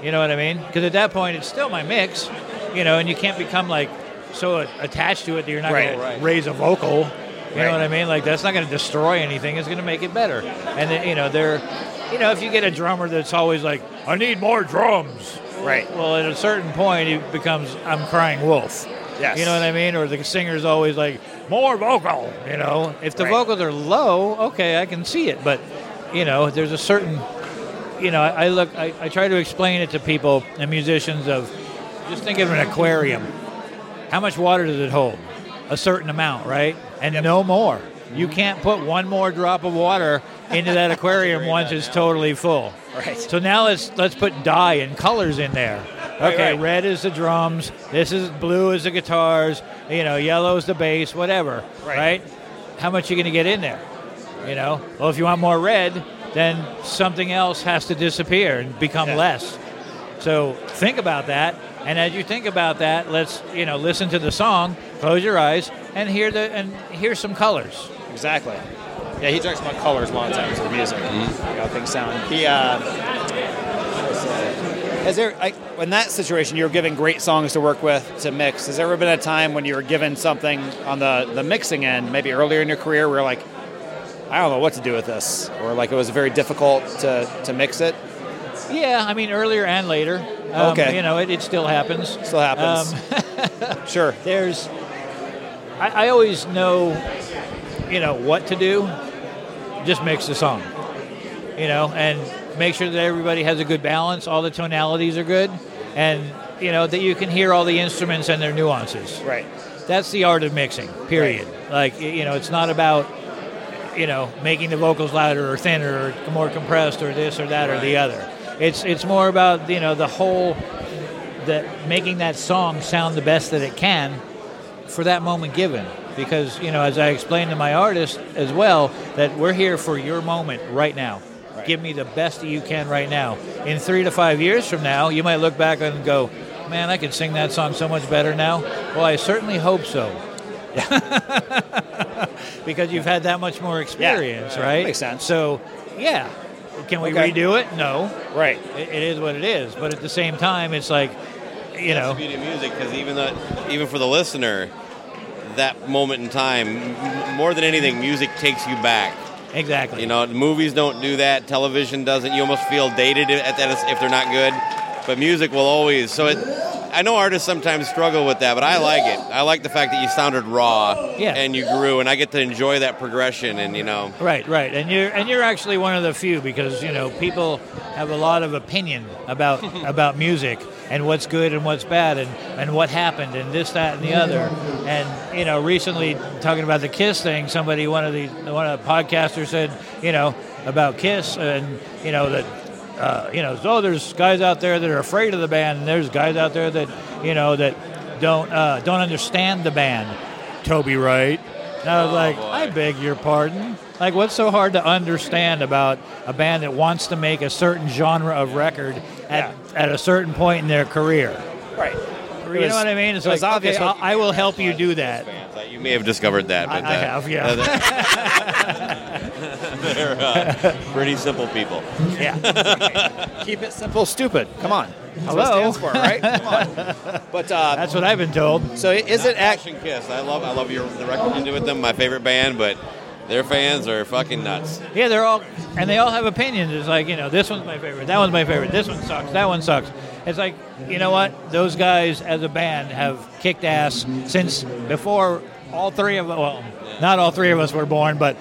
You know what I mean? Because at that point, it's still my mix, you know, and you can't become like so attached to it that you're not Right. going to raise a vocal. You Right. know what I mean? Like that's not going to destroy anything. It's going to make it better. And then, you know, they're, you know, if you get a drummer that's always like, I need more drums. Right. Well, at a certain point, it becomes I'm crying wolf. Yes. You know what I mean? Or the singer's always like, more vocal. You know, if the Right. vocals are low, okay, I can see it. But, you know, there's a certain, you know, I, I look, I, I try to explain it to people and musicians of, just think of an aquarium. How much water does it hold? A certain amount, right? And no more. You mm-hmm. can't put one more drop of water into that aquarium once it's totally full. Right. So now let's let's put dye and colors in there. Okay, right. red is the drums. This is blue is the guitars. You know, yellow is the bass. Whatever. Right. Right. How much you going to get in there? You know. Well, if you want more red, then something else has to disappear and become Yeah. less. So think about that, And as you think about that, let's you know listen to the song, close your eyes, and hear the and hear some colors. Exactly. Yeah, he talks about colors a lot of times in music. Mm-hmm. How things sound. He, uh, has there, like, in that situation, you're given great songs to work with to mix. Has there ever been a time when you were given something on the, the mixing end, maybe earlier in your career, where you're like, I don't know what to do with this, or like it was very difficult to, to mix it? Yeah, I mean earlier and later. Um, Okay. You know, it, it still happens. Still happens. Um, sure. There's, I, I always know, you know, what to do. Just mix the song, you know, and make sure that everybody has a good balance. All the tonalities are good, and you know that you can hear all the instruments and their nuances. Right. That's the art of mixing. Period. Like you know, it's not about you know making the vocals louder or thinner or more compressed or this or that or the other. It's it's more about you know the whole that making that song sound the best that it can for that moment given. Because you know, as I explained to my artist as well, that we're here for your moment right now. Give me the best that you can right now. In three to five years from now, you might look back and go, "Man, I could sing that song so much better now." Well, I certainly hope so. because you've had that much more experience, Yeah, right? makes sense. So, yeah. Can we Okay. redo it? No. Right. It, it is what it is. But at the same time, it's like, you That's know, the beauty of music because even though, even for the listener, that moment in time, more than anything, music takes you back. exactly. You know, movies don't do that. Television doesn't. You almost feel dated at that if they're not good. But music will always. So it. I know artists sometimes struggle with that, but I like it. I like the fact that you sounded raw Yeah. and you grew, and I get to enjoy that progression. And you know, Right, right, and you're and you're actually one of the few because you know people have a lot of opinion about about music and what's good and what's bad and, and what happened and this that and the other. And you know recently talking about the Kiss thing somebody one of the one of the podcasters said you know about Kiss and you know that uh, you know oh there's guys out there that are afraid of the band. And there's guys out there that you know that don't uh, don't understand the band. Toby Wright. And I was like, I beg your pardon. Like, what's so hard to understand about a band that wants to make a certain genre of record at, at a certain point in their career? Right. You know what I mean? It's it like, obvious okay, I'll- help you do that. you may have discovered that, but I- I uh, have, yeah. they're uh, pretty simple people. Yeah. Keep it simple, stupid. Come on. That's Hello. what it stands for, right? Come on. But uh, That's what I've been told. so is it? Action Kiss. I love I love your the record you did with them. My favorite band, but their fans are fucking nuts. Yeah, they're all, and they all have opinions. It's like, you know, this one's my favorite, that one's my favorite, this one sucks, that one sucks. It's like, you know what? Those guys as a band have kicked ass since before all three of well, not all three of us were born, but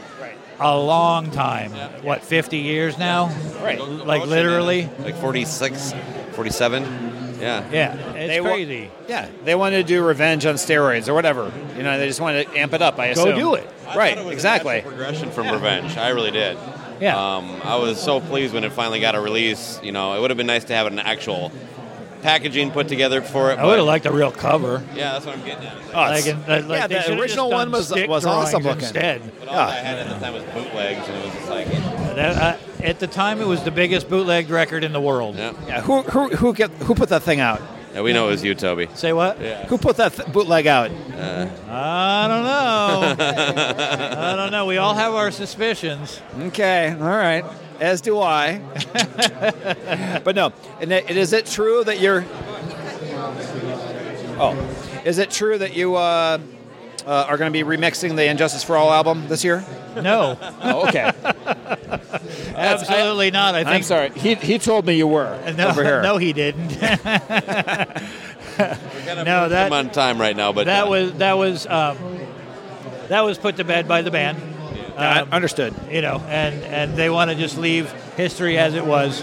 a long time. What, 50 years now? Right. Like literally? Like 46, 47. Yeah. Yeah, it's They wa- crazy. Yeah, they wanted to do Revenge on steroids or whatever. You know, they just wanted to amp it up. I Go assume. do it. Right. It was Exactly. natural progression from Revenge. I really did. Yeah. Um, I was so pleased when it finally got a release. You know, it would have been nice to have an actual packaging put together for it. I would have liked a real cover. Yeah, that's what I'm getting at. Oh, Like, it's- in- like yeah, they the original one was was awesome looking. Instead. But all I had at the time was bootlegs, and it was just like, That, uh, at the time, it was the biggest bootlegged record in the world. yeah. Yeah. Who who who get who put that thing out? Yeah, we know it was you, Toby. Say what? Yeah. Who put that th- bootleg out? I don't know. I don't know. We all have our suspicions. Okay. All right. As do I. but no. And it, is it true that you're? Oh, is it true that you uh, uh, are going to be remixing the And Justice for All album this year? No, Oh, okay. absolutely not. I think. I'm sorry. He, he told me you were No, over here. no, he didn't. no, that. I'm on time right now, but that uh, was that was um, that was put to bed by the band. Um, understood. you know, and and they want to just leave history as it was,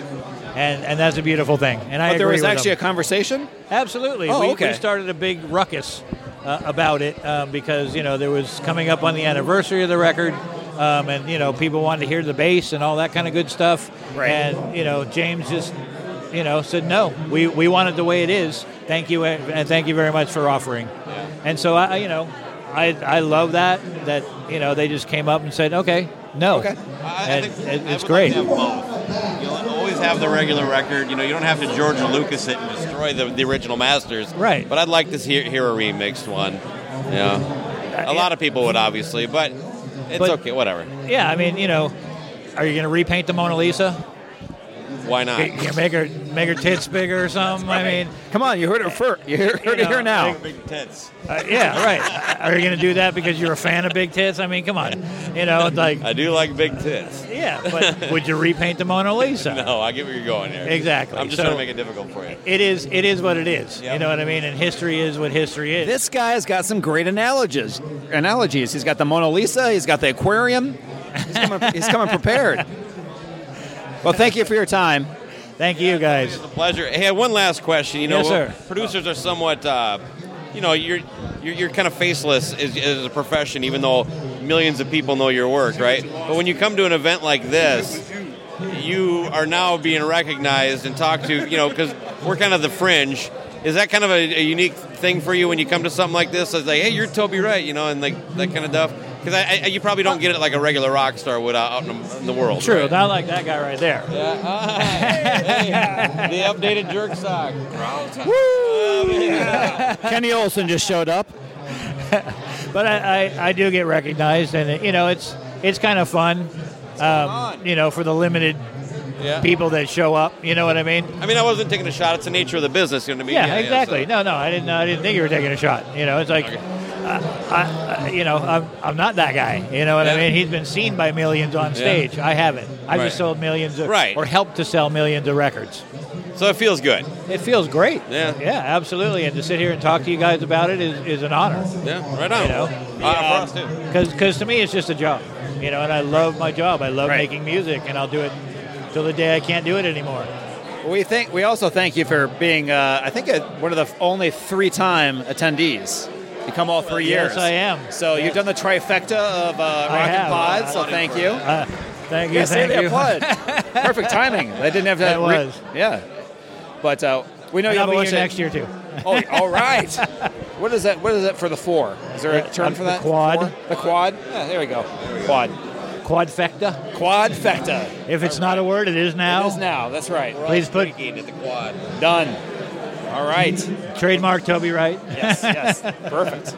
and and that's a beautiful thing. And I But there was actually them. a conversation. Absolutely. Oh, we, okay. we started a big ruckus uh, about it um, because, you know, there was coming up on the anniversary of the record. Um, and, you know, people wanted to hear the bass and all that kind of good stuff. Right. And, you know, James just, you know, said, no, we, we want it the way it is. Thank you. And thank you very much for offering. And so, I, you know, I, I love that, that, you know, they just came up and said, okay, No. Okay. I, I And think it- I it's great. Like have. You'll always have the regular record. You know, you don't have to George Lucas it and destroy the, the original masters. Right. But I'd like to hear, hear a remixed one. Yeah. A lot of people would obviously, but it's But- okay. Whatever. Yeah, I mean, you know, are you going to repaint the Mona Lisa? Why not? You make her make her tits bigger or something. I mean, Come on, you heard her first. You heard, heard You it here now. Big tits. uh, yeah, right. Are you going to do that because you're a fan of big tits? I mean, come on. You know, it's like, I do like big tits. yeah, but would you repaint the Mona Lisa? No, I get where you're going here. Exactly. I'm just So- trying to make it difficult for you. It is. It is what it is. Yep. You know what I mean? And history is what history is. This guy's got some great analogies. Analogies. He's got the Mona Lisa. He's got the aquarium. He's coming, he's coming prepared. Well, thank you for your time. Thank you, guys. It's a pleasure. Hey, one last question. You know, Yes, sir. producers are somewhat, uh, you know, you're, you're you're kind of faceless as, as a profession, even though millions of people know your work, right? But when you come to an event like this, you are now being recognized and talked to, you know, because we're kind of the fringe. Is that kind of a, a unique thing for you when you come to something like this? It's like, hey, you're Toby Wright, you know, and like that kind of stuff. Because I, I, you probably don't get it like a regular rock star would out in the, in the world. True. right? Not like that guy right there. the updated jerk sock. Woo! Kenny Olson just showed up. But I, I, I do get recognized, and you know, it's it's kind of fun. Um, you know, for the limited Yeah. people that show up. You know what I mean? I mean, I wasn't taking a shot. It's the nature of the business. You know what I mean? Yeah, exactly. so- No, no, I didn't. I didn't think you were taking a shot. You know, it's like, I, I, you know, I'm, I'm not that guy. You know what I mean? He's been seen by millions on stage. I haven't. I've Right. just sold millions, of, Right. or helped to sell millions of records. So it feels good. It feels great. Yeah. Yeah, absolutely. And to sit here and talk to you guys about it is, is an honor. Yeah, right on. You know, Uh, for us too. because to me it's just a job. You know, and I love my job. I love Right. making music, and I'll do it till the day I can't do it anymore. We think we also thank you for being, uh, I think, a, one of the only three-time attendees. You come all three years. Yes, years. I am. So Yes. you've done the trifecta of uh, I Rock and have. Pod. So thank you. Uh, thank you. Yes, thank they you. applaud. Perfect timing. They didn't have to. That was. yeah. But uh, we know you I'll have a be here next year too. Oh, all right. what is that? What is that for the four? Is there a Uh, term um, for the quad. Four? The quad. Yeah, there we go. Quad. Quadfecta. Quadfecta. If it's not a word, it is now. It is now. That's right. Please put Speaking at the quad. Done. All right. trademark Toby Wright. Yes. Yes. Perfect.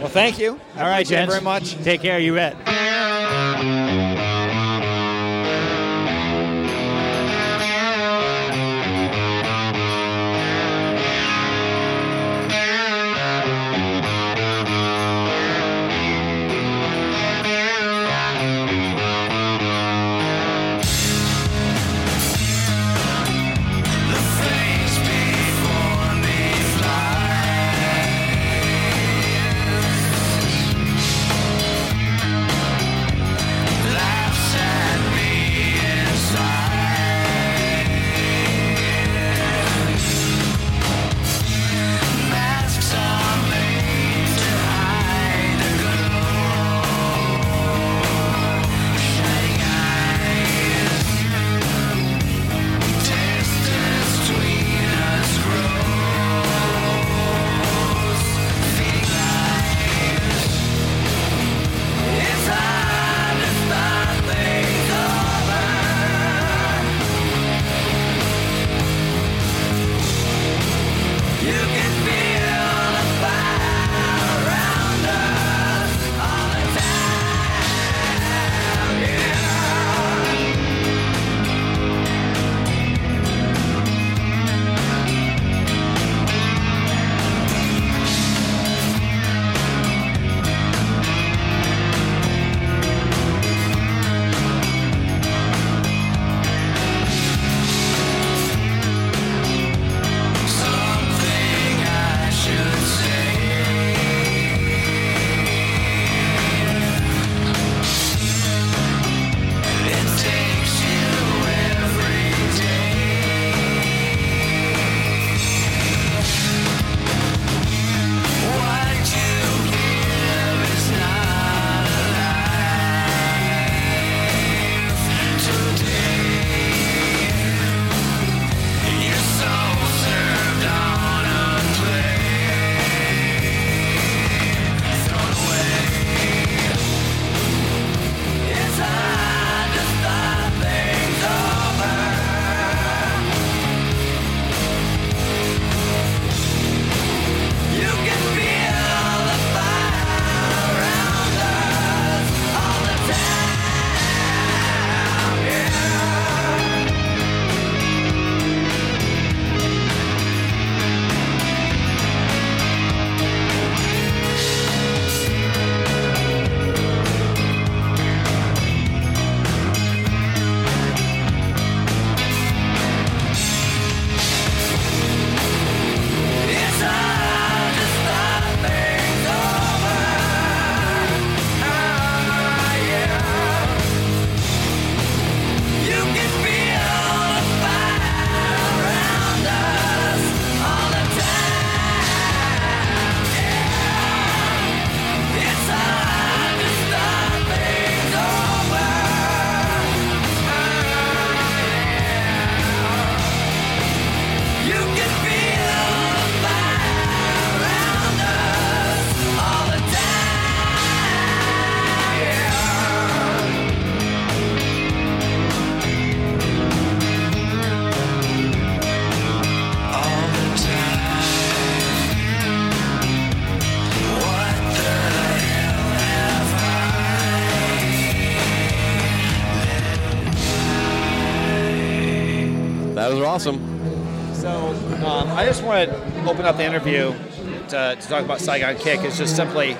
Well, thank you. All right, gents. very much. Take care. You bet. That was awesome. So um, I just want to open up the interview to, to talk about Saigon Kick. Is just simply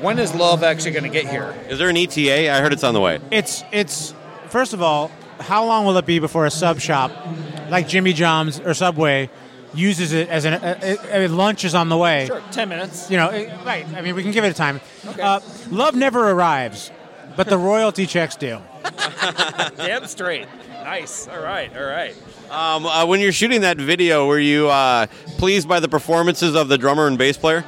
when is love actually going to get here? Is there an ETA? I heard it's on the way. It's it's first of all, how long will it be before a sub shop like Jimmy John's or Subway uses it as an uh, uh, lunch is on the way? Sure, ten minutes. You know, it- right? I mean, we can give it a time. Uh, love never arrives, but the royalty checks do. Damn straight. Nice. All right. All right. Um, uh, when you're shooting that video, were you uh, pleased by the performances of the drummer and bass player?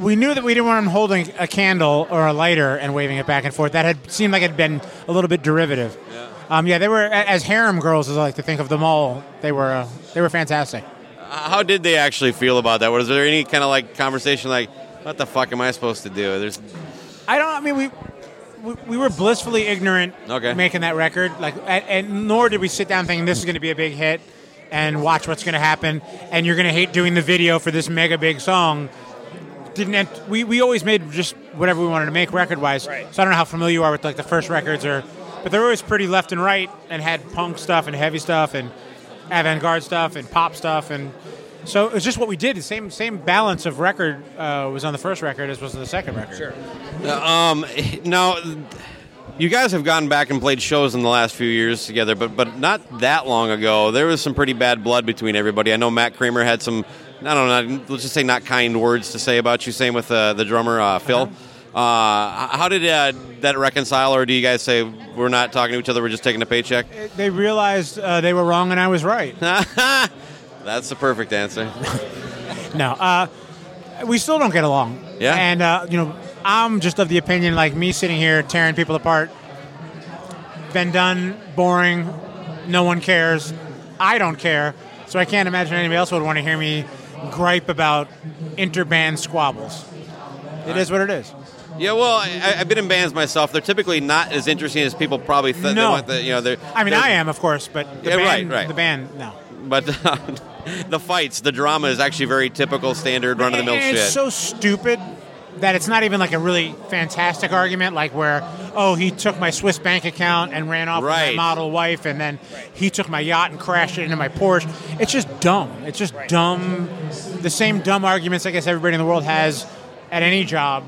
We knew that we didn't want them holding a candle or a lighter and waving it back and forth. That had seemed like it had been a little bit derivative. Yeah, um, yeah they were as harem girls, as I like to think of them all. They were uh, they were fantastic. How did they actually feel about that? Was there any kind of like conversation like, what the fuck am I supposed to do? There's I don't. I mean, we we, we were blissfully ignorant Okay. making that record. Like, and, and nor did we sit down thinking this is going to be a big hit and watch what's going to happen. And you're going to hate doing the video for this mega big song. Didn't ent- we? We always made just whatever we wanted to make record wise. Right. So I don't know how familiar you are with like the first records or, but they're always pretty left and right and had punk stuff and heavy stuff and avant garde stuff and pop stuff and. So it's just what we did. The same same balance of record uh, was on the first record as was on the second record. Sure. Um, now, you guys have gone back and played shows in the last few years together, but but not that long ago. There was some pretty bad blood between everybody. I know Matt Kramer had some, I don't know, let's just say not kind words to say about you. Same with uh, the drummer uh, Phil. uh how did uh, that reconcile, or do you guys say we're not talking to each other, we're just taking a paycheck? they realized uh, they were wrong and I was right. That's the perfect answer. no, uh, we still don't get along. Yeah? And, uh, you know, I'm just of the opinion, like me sitting here tearing people apart, been done, boring, no one cares. I don't care. So I can't imagine anybody else would want to hear me gripe about interband squabbles. It is what it is. Yeah, well, I, I've been in bands myself. They're typically not as interesting as people probably think. No. The, you know, they're, I mean, they're- I am, of course, but the Yeah, right, band, right. the band, no. But the fights, the drama is actually very typical, standard, run of the mill And shit. It's so stupid that it's not even like a really fantastic argument, like where, oh, he took my Swiss bank account and ran off with Right. my model wife, and then he took my yacht and crashed it into my Porsche. It's just dumb. It's just dumb. The same dumb arguments I guess everybody in the world has at any job,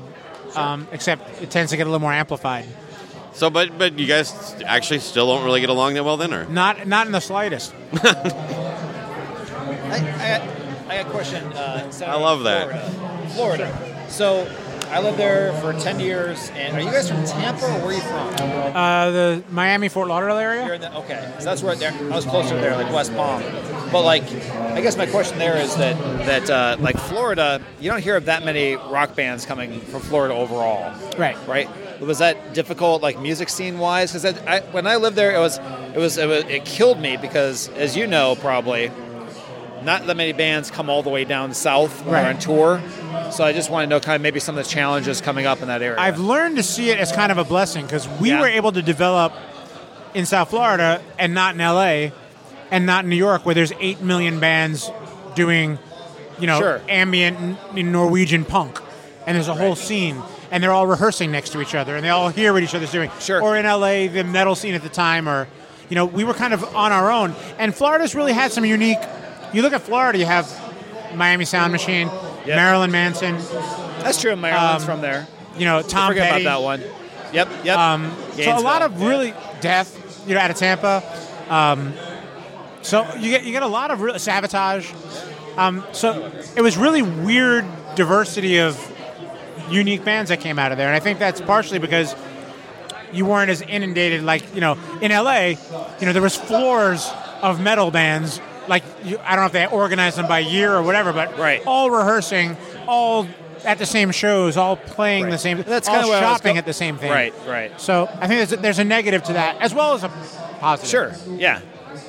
um, except it tends to get a little more amplified. so, but but you guys actually still don't really get along that well, then, or Not, not in the slightest. I, I, got, I got a question. Uh, I love that. Florida. Florida. So I lived there for 10 years, and are you guys from Tampa or where are you from? Uh, the Miami Fort Lauderdale You're area. in the, okay, so that's right there. I was closer there, like West Palm. But like, I guess my question there is that that uh, like Florida, you don't hear of that many rock bands coming from Florida overall, Right. right? Was that difficult, like music scene wise? Because I, when I lived there, it was it was it was it killed me because, as you know, probably not that many bands come all the way down south or Right. on tour. So I just want to know kind of maybe some of the challenges coming up in that area. I've learned to see it as kind of a blessing because we Yeah. were able to develop in South Florida and not in LA and not in New York where there's 8 million bands doing, you know, Sure. ambient Norwegian punk. And there's a whole scene and they're all rehearsing next to each other and they all hear what each other's doing. Sure. Or in LA, the metal scene at the time or, you know, we were kind of on our own. And Florida's really had some unique, you look at Florida, you have Miami Sound Machine, Yep. Marilyn Manson, That's true. Maryland's Um, from there. you know, Tom Forget Petty. about that one. Yep. Yep. Um, so a lot of yeah. really death, you know, out of Tampa. Um, so you get you get a lot of real sabotage. Um, so it was really weird diversity of unique bands that came out of there, and I think that's partially because you weren't as inundated. Like you know, in LA, you know, there was floors of metal bands. Like you, I don't know if they organize them by year or whatever, but Right. all rehearsing, all at the same shows, all playing the same, That's all kinda I was shopping at the same thing. Right, right. So I think there's a, there's a negative to that as well as a positive. Sure. Yeah.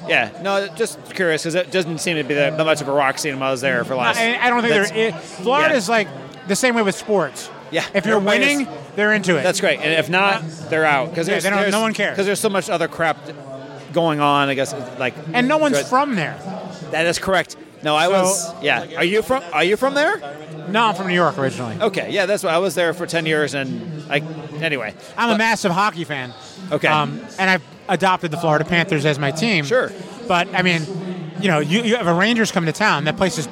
Yeah. No, just curious because it doesn't seem to be that, much of a rock scene when I was there for last. I, I don't think there. It, Florida yeah. is like the same way with sports. Yeah. If you're Everybody is- winning, they're into it. That's great. And if not, they're out because Yeah, they don't- there's- no one cares. because there's so much other crap going on. I guess like and no one's from there. that is correct. No, I So- was. Yeah. Are you from? Are you from there? No, I'm from New York originally. Okay. Yeah. That's why I was there for ten years, and I. Anyway. I'm a massive hockey fan. Okay. Um, and I've adopted the Florida Panthers as my team. Sure. But I mean, you know, you, you have a Rangers come to town. That place is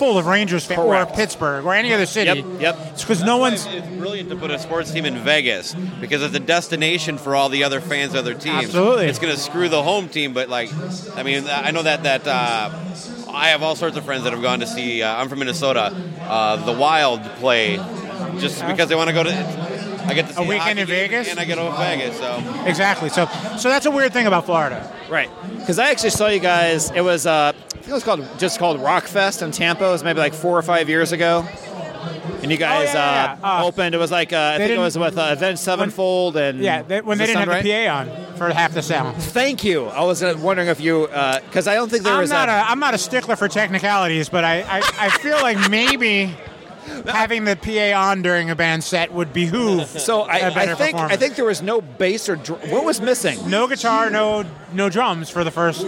full of Rangers fans, or Pittsburgh, or any other city. Yep, yep. It's because no one's. It's brilliant to put a sports team in Vegas because it's a destination for all the other fans of other teams. Absolutely. it's going to screw the home team, but like, I mean, I know that that uh, I have all sorts of friends that have gone to see. Uh, I'm from Minnesota, uh, the Wild play, just because they want to go to. I get to see A weekend hockey in Vegas? and I get to Vegas. So Exactly. So, so that's a weird thing about Florida. Right. Because I actually saw you guys. It was uh, I think it was called just called Rockfest in Tampa. It was maybe like four or five years ago. And you guys Oh, yeah, yeah, uh, yeah. Uh, opened. It was like uh, I think it was with uh, Avenged Sevenfold and Yeah, they, when they that didn't have sound the? PA on for half the sound. Thank you. I was uh, wondering if you because I don't think there I'm was not a, a I'm not a stickler for technicalities, but I, I, I feel like maybe having the PA on during a band set would behoove So I, think. I think there was no bass or dr- what was missing. no guitar, no no drums for the first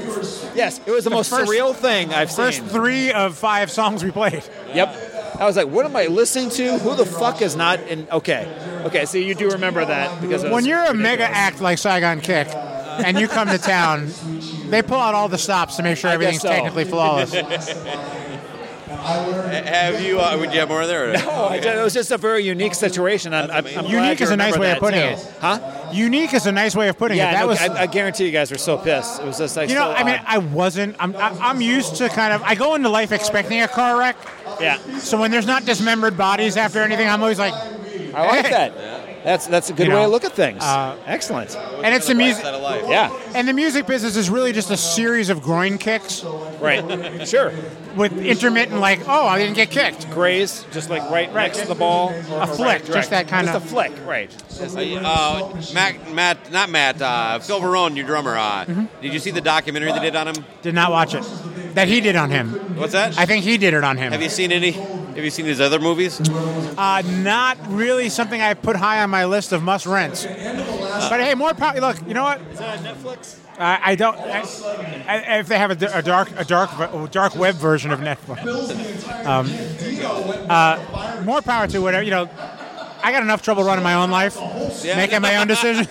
Yes, it was the, The most first- surreal thing I've first seen. three of five songs we played. Yep. I was like, what am I listening to? Who the fuck is not in? Okay, okay. So you do remember that because When you're a mega act like Saigon Kick, and you come to town, they pull out all the stops to make sure everything's so. technically flawless. have you? Uh, would you have more there? Or? I did- it was just a very unique situation. I'm, I'm, I'm Unique is a nice way of putting too. it. Huh? Unique is a nice way of putting Yeah, it. That no, was I, I guarantee you guys were so pissed. It was just like You know, so I mean. I wasn't. I'm, I- I'm used to kind of. I go into life expecting a car wreck. yeah, So when there's not dismembered bodies after anything, I'm always like, I like Hey. that. That's that's a good You way know, to look at things. uh, Excellent. and it's the music. Set of. Yeah. And the music business is really just a series of groin kicks Right. sure. with intermittent, like, oh, I didn't get kicked. Graze, just like right, next to the ball. A flick, right, just direct. that kind Just of- a flick, right? Uh, Matt, Matt, not Matt. Uh, Phil Varone, your drummer. Uh, Mm-hmm. Did you see the documentary they did on him? Did not watch it. That he did on him. What's that? I think he did it on him. have you seen any? Have you seen his other movies? Uh, not really something I put high on my list of must rents. But hey, more power. Look, you know what? Is that Netflix? I, I don't. I, I, if they have a, a dark, a dark, a dark web version of Netflix, um, uh, more power to whatever. You know, I got enough trouble running my own life, making my own decisions.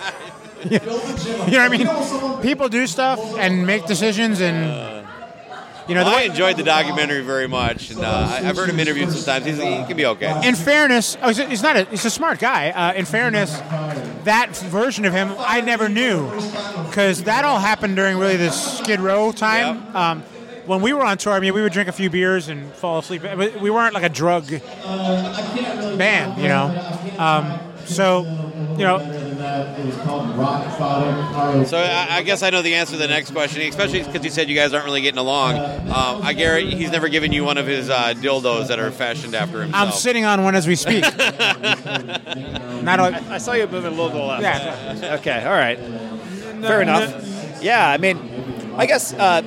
you know what I mean? People do stuff and make decisions, and you know, Well, I enjoyed the documentary very much, and uh, I've heard him interviewed sometimes. He's, he can be okay. in fairness, oh, he's, a, not a, he's a smart guy. Uh, in fairness, that version of him I never knew because that all happened during really the Skid Row time. Yep. Um, when we were on tour, I mean, we would drink a few beers and fall asleep. We weren't like a drug band, you know. Um, so, you know, So I, I guess I know the answer to the next question, especially because you said you guys aren't really getting along. Um, I Garrett, he's never given you one of his uh, dildos that are fashioned after himself. I'm sitting on one as we speak. not a, I saw you moving a little to the left. Yeah. Okay. All right. Fair enough. Yeah. I mean, I guess uh,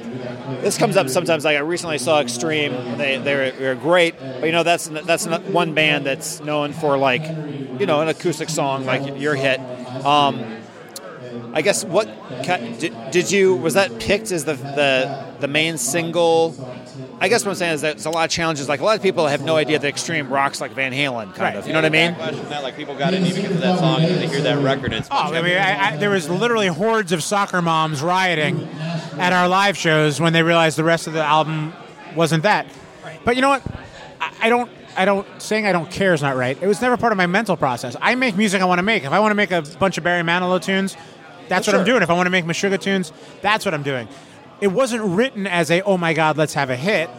this comes up sometimes. Like I recently saw Extreme. They they're, they're great, but you know that's that's one band that's known for like you know an acoustic song like your hit. Um, I guess what did, did you was that picked as the the the main single? I guess what I'm saying is that there's a lot of challenges. Like a lot of people have no idea that Extreme rocks like Van Halen, kind Right. of. You know what I mean? Question that, like people got into you because of that song, and they hear that record. And it's Oh, I mean, I, I, there was literally hordes of soccer moms rioting at our live shows when they realized the rest of the album wasn't that. But you know what? I, I don't. I don't. Saying I don't care is not right. It was never part of my mental process. I make music I want to make. If I want to make a bunch of Barry Manilow tunes, that's what I'm doing. If I want to make Meshuggah tunes, that's what I'm doing. It wasn't written as a oh my god, let's have a hit.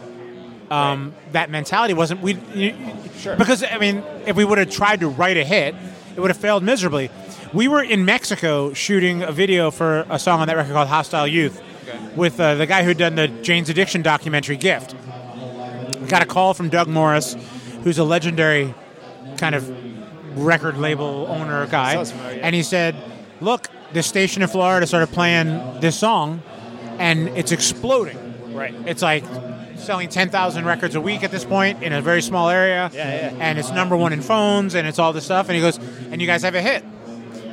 Um, That mentality wasn't we. You, Sure. Because I mean, if we would have tried to write a hit, it would have failed miserably. We were in Mexico shooting a video for a song on that record called "Hostile Youth" with uh, the guy who'd done the Jane's Addiction documentary "Gift." We got a call from Doug Morris, who's a legendary kind of record label owner guy, and he said, "Look, this station in Florida started playing this song, and it's exploding. Right. It's like selling 10,000 records a week at this point in a very small area. Yeah, yeah. And it's number one in phones, and it's all this stuff. And he goes, and you guys have a hit.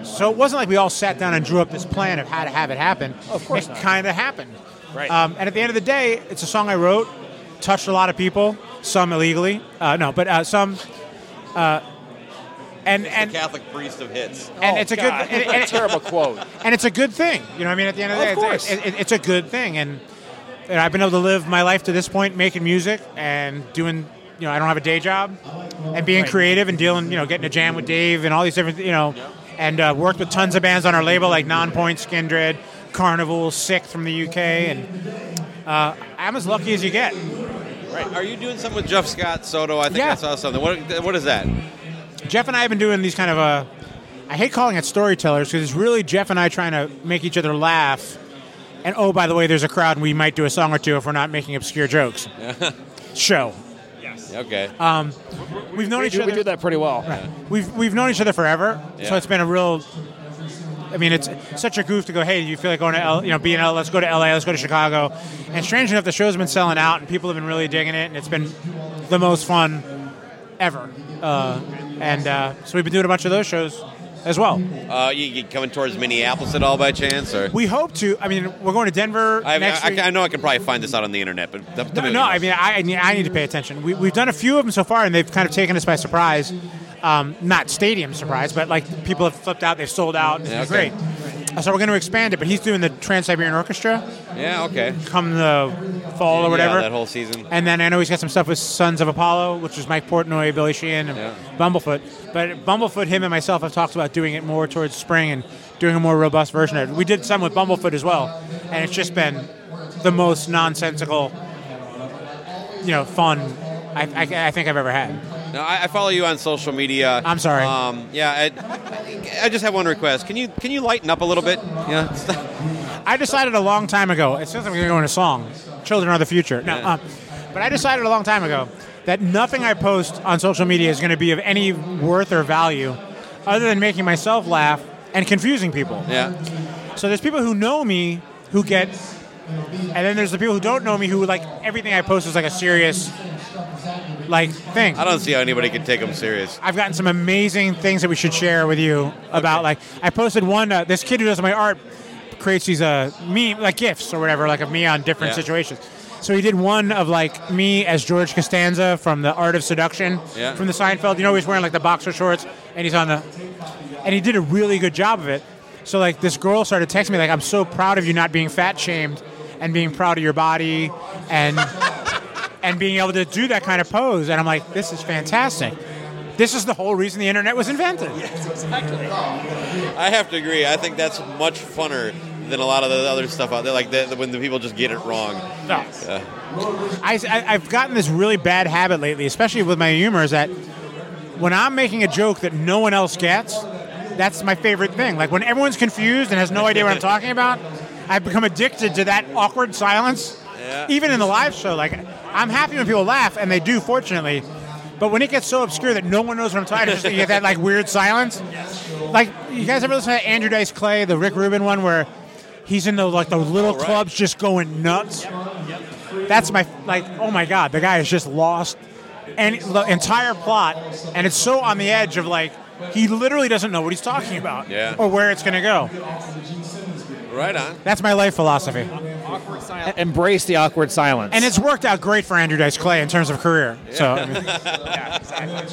So it wasn't like we all sat down and drew up this plan of how to have it happen. Of course it kind of happened. Right. Um, and at the end of the day, it's a song I wrote, touched a lot of people, some illegally. Uh, no, but uh, some. Uh, and and Catholic priest of hits. and Oh, it's a God. good and, and- terrible quote. and it's a good thing. You know, what I mean, at the end of the Of day, course. it's, it, it- it's a good thing. And and I've been able to live my life to this point making music and doing. You know, I don't have a day job, and being Right. creative and dealing. You know, getting a jam with Dave and all these different. You know, and uh, worked with tons of bands on our label like Nonpoint, Skindred, Karnivool, SikTh from the UK, and uh, I'm as lucky as you get. Right. Are you doing something with Jeff Scott Soto? I think Yeah. I saw something. What what is that? Jeff and I have been doing these kind of uh, I hate calling it storytellers because it's really Jeff and I trying to make each other laugh. And oh, by the way, there's a crowd, and we might do a song or two if we're not making obscure jokes. Show. Yes. Okay. Um, we've known we each do, other. we do that pretty well. We've we've known each other forever, so it's been a real. I mean, it's such a goof to go. Hey, do you feel like going to L, you know being L? Let's go to LA. Let's go to Chicago. And strange enough, the show's been selling out, and people have been really digging it, and it's been the most fun ever. Uh, and uh, so we've been doing a bunch of those shows as well. Uh, you, you coming towards Minneapolis at all by chance, or? We hope to. I mean, we're going to Denver I, next I, week. I know I can probably find this out on the internet, but th- No, no, I mean, I, I need- to pay attention. We, we've done a few of them so far, and they've kind of taken us by surprise. Um, not stadium surprise, but like people have flipped out, they've sold out. It's Yeah, been okay. great. So we're going to expand it, but he's doing the Trans Siberian Orchestra yeah, okay. come the fall or whatever. Yeah, that whole season. and then I know he's got some stuff with Sons of Apollo, which is Mike Portnoy, Billy Sheehan, and Yeah. Bumblefoot. But Bumblefoot, him and myself have talked about doing it more towards spring and doing a more robust version of it. We did some with Bumblefoot as well, and it's just been the most nonsensical, you know, fun I, I, I think I've ever had. No, I, I follow you on social media. I'm sorry. Um, yeah, I, I just have one request. Can you can you lighten up a little bit? Yeah. I decided a long time ago. It sounds like we're going to go in a song. Children are the future. No, Yeah. um, but I decided a long time ago that nothing I post on social media is going to be of any worth or value, other than making myself laugh and confusing people. Yeah. So there's people who know me who get, and then there's the people who don't know me who like everything I post is like a serious, like thing. I don't see how anybody can take them serious. I've gotten some amazing things that we should share with you about. Like I posted one. Uh, this kid who does my art creates these uh, meme like gifs or whatever, like of me on different Yeah. situations. So he did one of like me as George Costanza from The Art of Seduction Yeah. from the Seinfeld. You know, he's wearing like the boxer shorts and he's on the, and he did a really good job of it. So like this girl started texting me like, "I'm so proud of you not being fat shamed and being proud of your body and." And being able to do that kind of pose. And I'm like, this is fantastic. This is the whole reason the internet was invented. Yes, exactly. I have to agree. I think that's much funner than a lot of the other stuff out there. Like the, the- when the people just get it wrong. No. Yeah. I, have gotten this really bad habit lately, especially with my humor, is that when I'm making a joke that no one else gets, that's my favorite thing. Like when everyone's confused and has no idea what I'm talking about, I've become addicted to that awkward silence. Yeah. Even in the live show, like I'm happy when people laugh, and they do, fortunately. But when it gets so obscure that no one knows what I'm talking, about, just you get that like weird silence. Like you guys ever listen to Andrew Dice Clay, the Rick Rubin one, where he's in the like the little right. clubs just going nuts. That's my like. Oh my god, the guy has just lost and the entire plot, and it's so on the edge of like he literally doesn't know what he's talking about Yeah. or where it's going to go. Right on. That's my life philosophy, Awkward silence. Embrace the awkward silence. and it's worked out great for Andrew Dice Clay in terms of career. So I mean,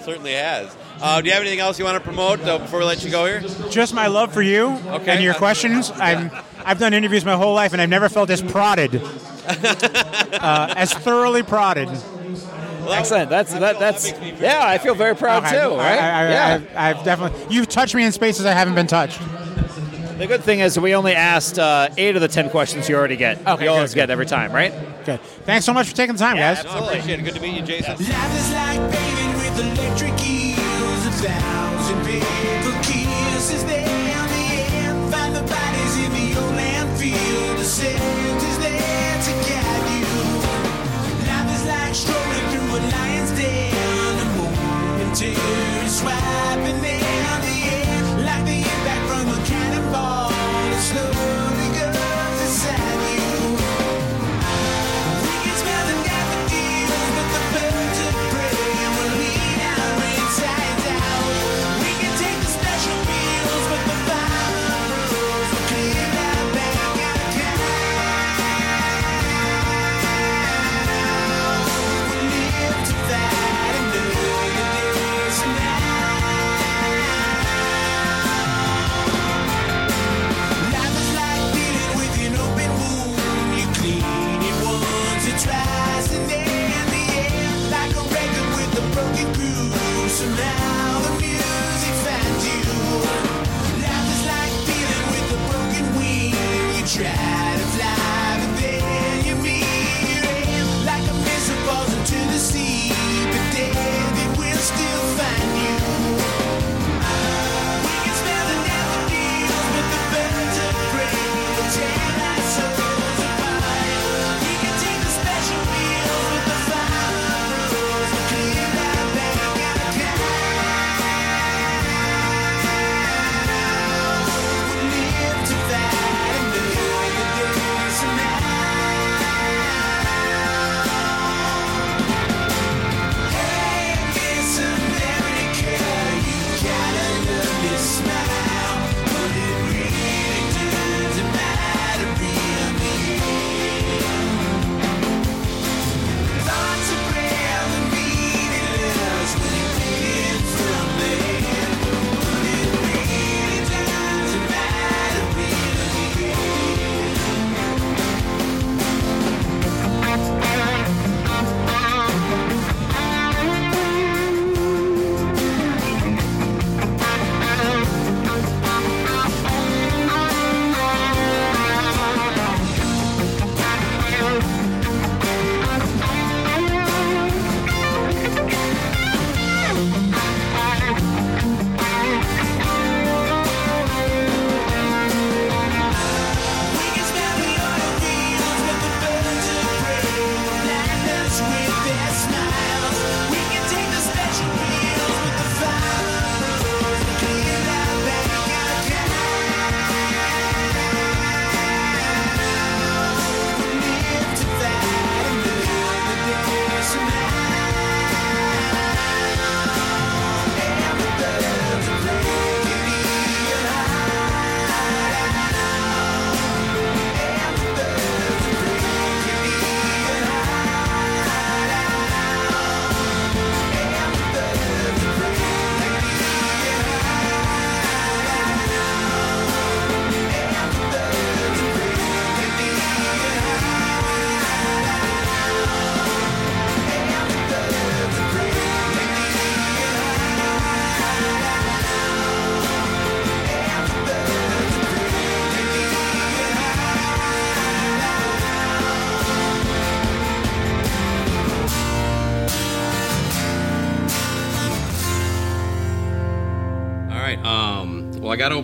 Certainly has. Uh, do you have anything else you want to promote uh, before we let you go here? just my love for you Okay. and your questions. I'm I've done interviews my whole life, and I've never felt as prodded, uh, as thoroughly prodded. Well, excellent. That's that. That's yeah. I feel very proud Okay. too. Right? I, I, yeah. I've, I've definitely. You've touched me in spaces I haven't been touched. The good thing is we only asked uh, eight of the ten questions you already get. Okay, you always good, get every time, right? Okay. Thanks so much for taking the time, guys. No, I appreciate it. Good to meet you, Jason. Life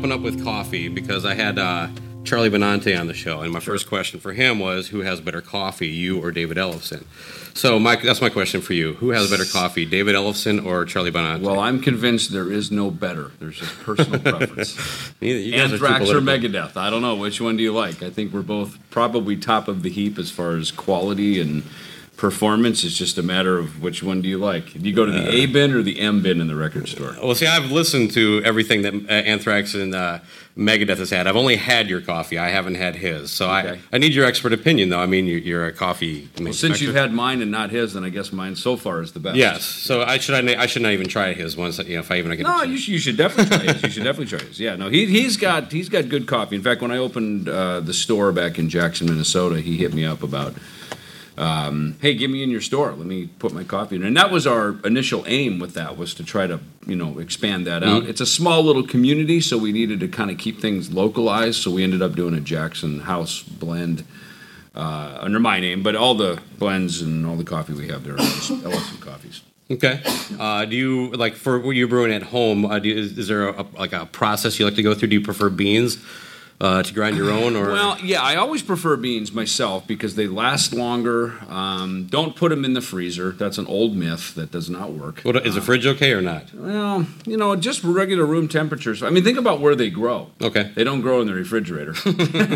open up with coffee because I had uh, Charlie Benante on the show, and my first question for him was, "Who has better coffee, you or David Ellefson?" So, Mike, that's my question for you: Who has better coffee, David Ellefson or Charlie Benante? Well, I'm convinced there is no better. There's just personal preference. Neither- you guys are too Anthrax or. Megadeth. I don't know. Which one do you like? I think we're both probably top of the heap as far as quality and performance. It's just a matter of which one do you like. Do you go to the A bin or the M bin in the record store? Well, see, I've listened to everything that uh, Anthrax and uh, Megadeth has had. I've only had your coffee. I haven't had his. So I, I need your expert opinion, though. I mean, you're, you're a coffee. Well, since you've had mine and not his, then I guess mine so far is the best. Yes. So I should I, I should not even try his once. You know, if I even get. No, you should, you should definitely try his. You should definitely try his. Yeah, no, he, he's got he's got good coffee. In fact, when I opened uh, the store back in Jackson, Minnesota, he hit me up about, um, hey, get me in your store. Let me put my coffee in. And that was our initial aim with that was to try to you know expand that out. Mhm. It's a small little community, so we needed to kind of keep things localized. So we ended up doing a Jackson House blend. Uh, under my name, but all the blends and all the coffee we have there are Ellefson coffees. Okay. Uh, do you like for what you're brewing at home? Uh, do is, is there a, like a process you like to go through? Do you prefer beans uh, to grind your own, or Well, yeah, I always prefer beans myself because they last longer. Um, don't put them in the freezer. That's an old myth that does not work. what, is the fridge okay or not? Well, you know, just regular room temperatures. I mean, think about where they grow. Okay. They don't grow in the refrigerator,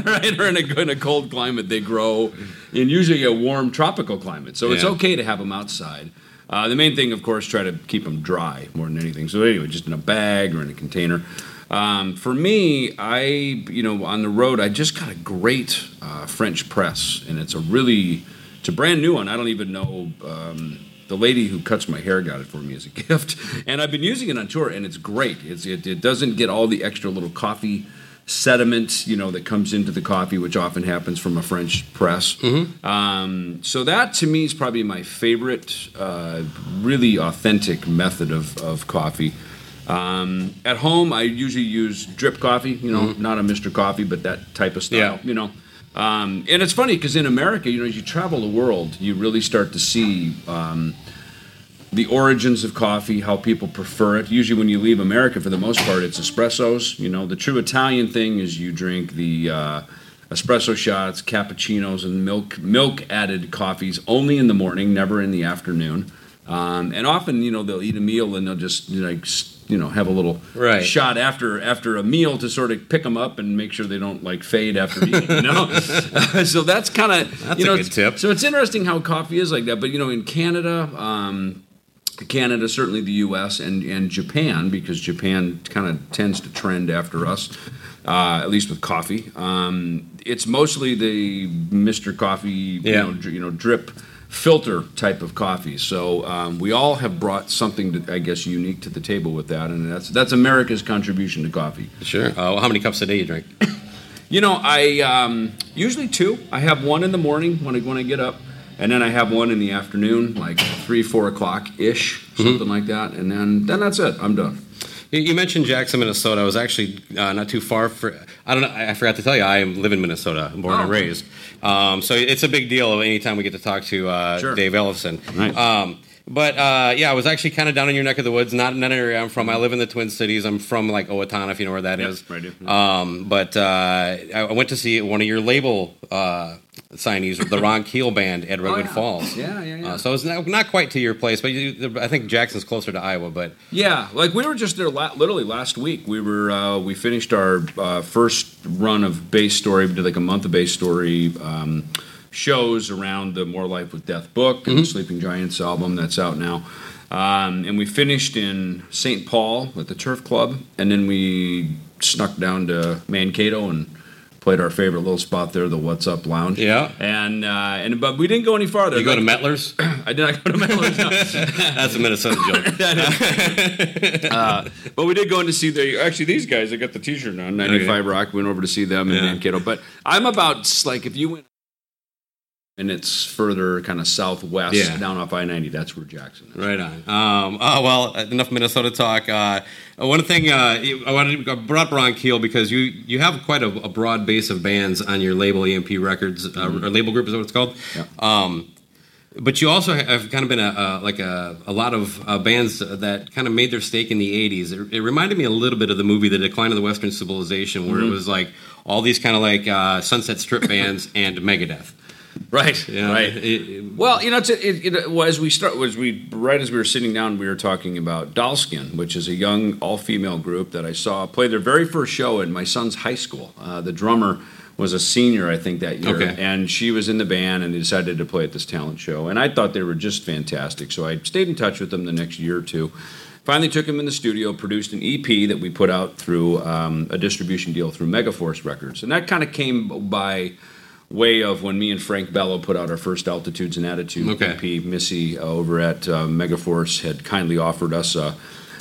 right? Or in a, in a cold climate, they grow in usually a warm tropical climate. So it's okay to have them outside. Uh, the main thing, of course, try to keep them dry more than anything. So anyway, just in a bag or in a container. Um, for me, I you know on the road, I just got a great uh, French press, and it's a really it's a brand new one. I don't even know. Um, the lady who cuts my hair got it for me as a gift, and I've been using it on tour, and it's great. It's, it, it doesn't get all the extra little coffee sediment, you know, that comes into the coffee, which often happens from a French press. Um, so that to me is probably my favorite, uh, really authentic method of, of coffee. Um, at home, I usually use drip coffee. You know, not a Mr. Coffee, but that type of style. Yeah. You know, um, and it's funny because in America, you know, as you travel the world, you really start to see. Um, the origins of coffee, how people prefer it. Usually, when you leave America, for the most part, it's espressos. You know, the true Italian thing is you drink the uh, espresso shots, cappuccinos, and milk milk added coffees only in the morning, never in the afternoon. Um, and often, you know, they'll eat a meal and they'll just you know, like you know have a little Right. shot after after a meal to sort of pick them up and make sure they don't like fade after eating. You know, so that's kind of you a know, good tip. So it's interesting how coffee is like that. But you know, in Canada. Um, Canada, certainly the U.S. and, and Japan, because Japan kind of tends to trend after us, uh, at least with coffee. Um, it's mostly the Mr. Coffee, you, know, dr- you know, drip filter type of coffee. So um, we all have brought something, to, I guess, unique to the table with that, and that's that's America's contribution to coffee. Sure. Uh, well, how many cups a day you drink? You know, I um, usually two. I have one in the morning when I when I get up, and then I have one in the afternoon, like three, four o'clock ish, something like that, and then then that's it. I'm done. You, you mentioned Jackson, Minnesota. I was actually uh, not too far for. I don't know. I I forgot to tell you. I live in Minnesota, born and Oh. raised. Um, so it's a big deal anytime we get to talk to uh, Sure. Dave Ellefson. Nice. Um, but uh, yeah, I was actually kind of down in your neck of the woods, not in that area I'm from. I live in the Twin Cities. I'm from like Owatonna, if you know where that Yep, is. I do. Um, but uh, I I went to see one of your label uh, signees, the Ron Keel band at Redwood Oh, yeah. Falls. Yeah, yeah, yeah. Uh, so it's not, not quite to your place, but you, I think Jackson's closer to Iowa. But Yeah, like we were just there la- literally last week. We were uh, we finished our uh, first run of Basstory. We did like a month of Basstory um, shows around the More Life with Deth book and the Sleeping Giants album that's out now. Um, and we finished in St. Paul at the Turf Club, and then we snuck down to Mankato and played our favorite little spot there, the What's Up Lounge. Yeah. and uh, and but we didn't go any farther. you go to Metler's? I did not go to Metler's. no. That's a Minnesota joke. Uh, but we did go in to see the actually these guys. I got the T-shirt on 95 Rock. Went over to see them in Yeah. Mankato. But I'm about like if you went and it's further kind of southwest Yeah. down off I-90. That's where Jackson is. Right on. Um, oh well, enough Minnesota talk. Uh, one thing uh, I wanted to I brought up Ron Keel because you you have quite a, a broad base of bands on your label EMP Records uh, or label group is what it's called. Yeah. Um, but you also have kind of been a, uh, like a, a lot of uh, bands that kind of made their stake in the 80s. It, it reminded me a little bit of the movie The Decline of the Western Civilization, where Mhm. it was like all these kind of like uh, Sunset Strip bands and Megadeth. Right, Yeah. right. It- it- well, you know, it's, it, it, well, as we start, as we right as we were sitting down, we were talking about Dollskin, which is a young all-female group that I saw play their very first show in my son's high school. Uh, the drummer was a senior, I think, that year, Okay. and she was in the band, and they decided to play at this talent show, and I thought they were just fantastic. So I stayed in touch with them the next year or two. Finally, took them in the studio, produced an EP that we put out through um, a distribution deal through Megaforce Records, and that kind of came by way of when me and Frank Bello put out our first Altitudes and Attitude Okay. EP. Missy uh, over at uh, Megaforce had kindly offered us a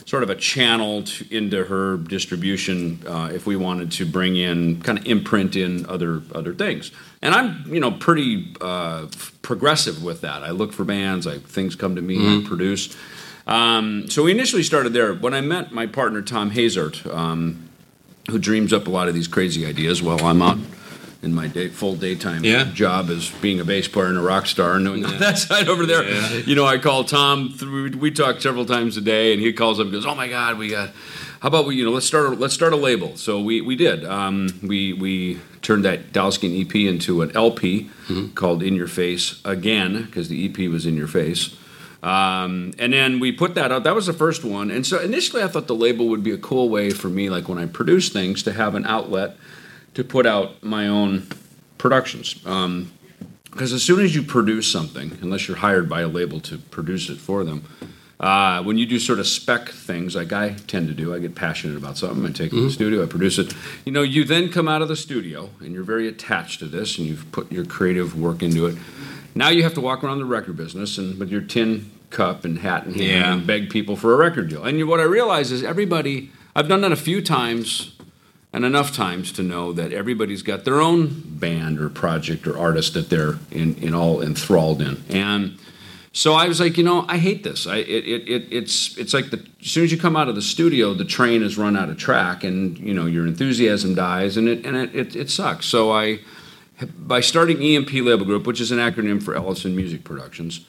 sort of a channel to, into her distribution uh, if we wanted to bring in kind of imprint in other other things. And I'm you know pretty uh, progressive with that. I look for bands, I things come to me, I produce. Um, so we initially started there. When I met my partner Thom Hazaert, um, who dreams up a lot of these crazy ideas while I'm out in my day, full daytime Yeah. job as being a bass player and a rock star and doing that side over there. You know, I call Tom. th- We, we talk several times a day, and he calls up and goes, "Oh my God, we got." How about we, you know, let's start a, let's start a label. So we, we did. Um, we we turned that Dollskin EP into an LP called In Your Face again because the EP was In Your Face. Um, and then we put that out. That was the first one. And so initially, I thought the label would be a cool way for me, like when I produce things, to have an outlet to put out my own productions. Um, because as soon as you produce something, unless you're hired by a label to produce it for them, uh, when you do sort of spec things like I tend to do, I get passionate about something, I take it to the Mhm. studio, I produce it. You know, you then come out of the studio and you're very attached to this and you've put your creative work into it. Now you have to walk around the record business and with your tin cup and hat in hand Yeah. and beg people for a record deal. And you, what I realize is everybody, I've done that a few times and enough times to know that everybody's got their own band or project or artist that they're in, in all enthralled in. And so I was like, you know, I hate this. I it, it, it it's it's like the as soon as you come out of the studio, the train has run out of track, and you know your enthusiasm dies, and it and it, it, it sucks. So I by starting EMP Label Group, which is an acronym for Ellefson Music Productions,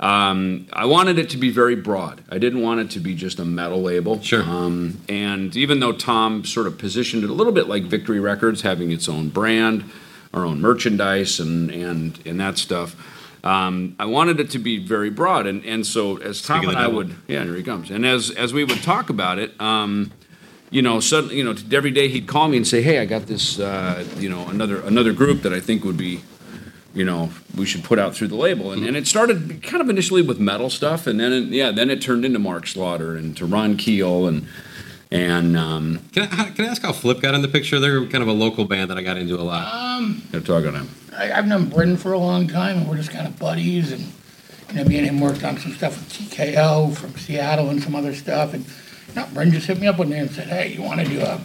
um, I wanted it to be very broad. I didn't want it to be just a metal label. Sure. Um, and even though Tom sort of positioned it a little bit like Victory Records, having its own brand, our own merchandise, and and and that stuff. Um, I wanted it to be very broad, and, and so as Tom Speaking and I would, yeah, here he comes, and as as we would talk about it, um, you know, suddenly, you know, every day he'd call me and say, "Hey, I got this, uh, you know, another another group that I think would be, you know, we should put out through the label." And, and it started kind of initially with metal stuff, and then it, yeah, then it turned into Mark Slaughter and to Ron Keel and and um, Can I, how- can I ask how Flipp got in the picture? They're kind of a local band that I got into a lot. Um, Gotta talk on him. I, I've known Brendan for a long time, and we're just kind of buddies. And you know, me and him worked on some stuff with TKO from Seattle and some other stuff. And you know, Brendan just hit me up one day and said, "Hey, you want to do a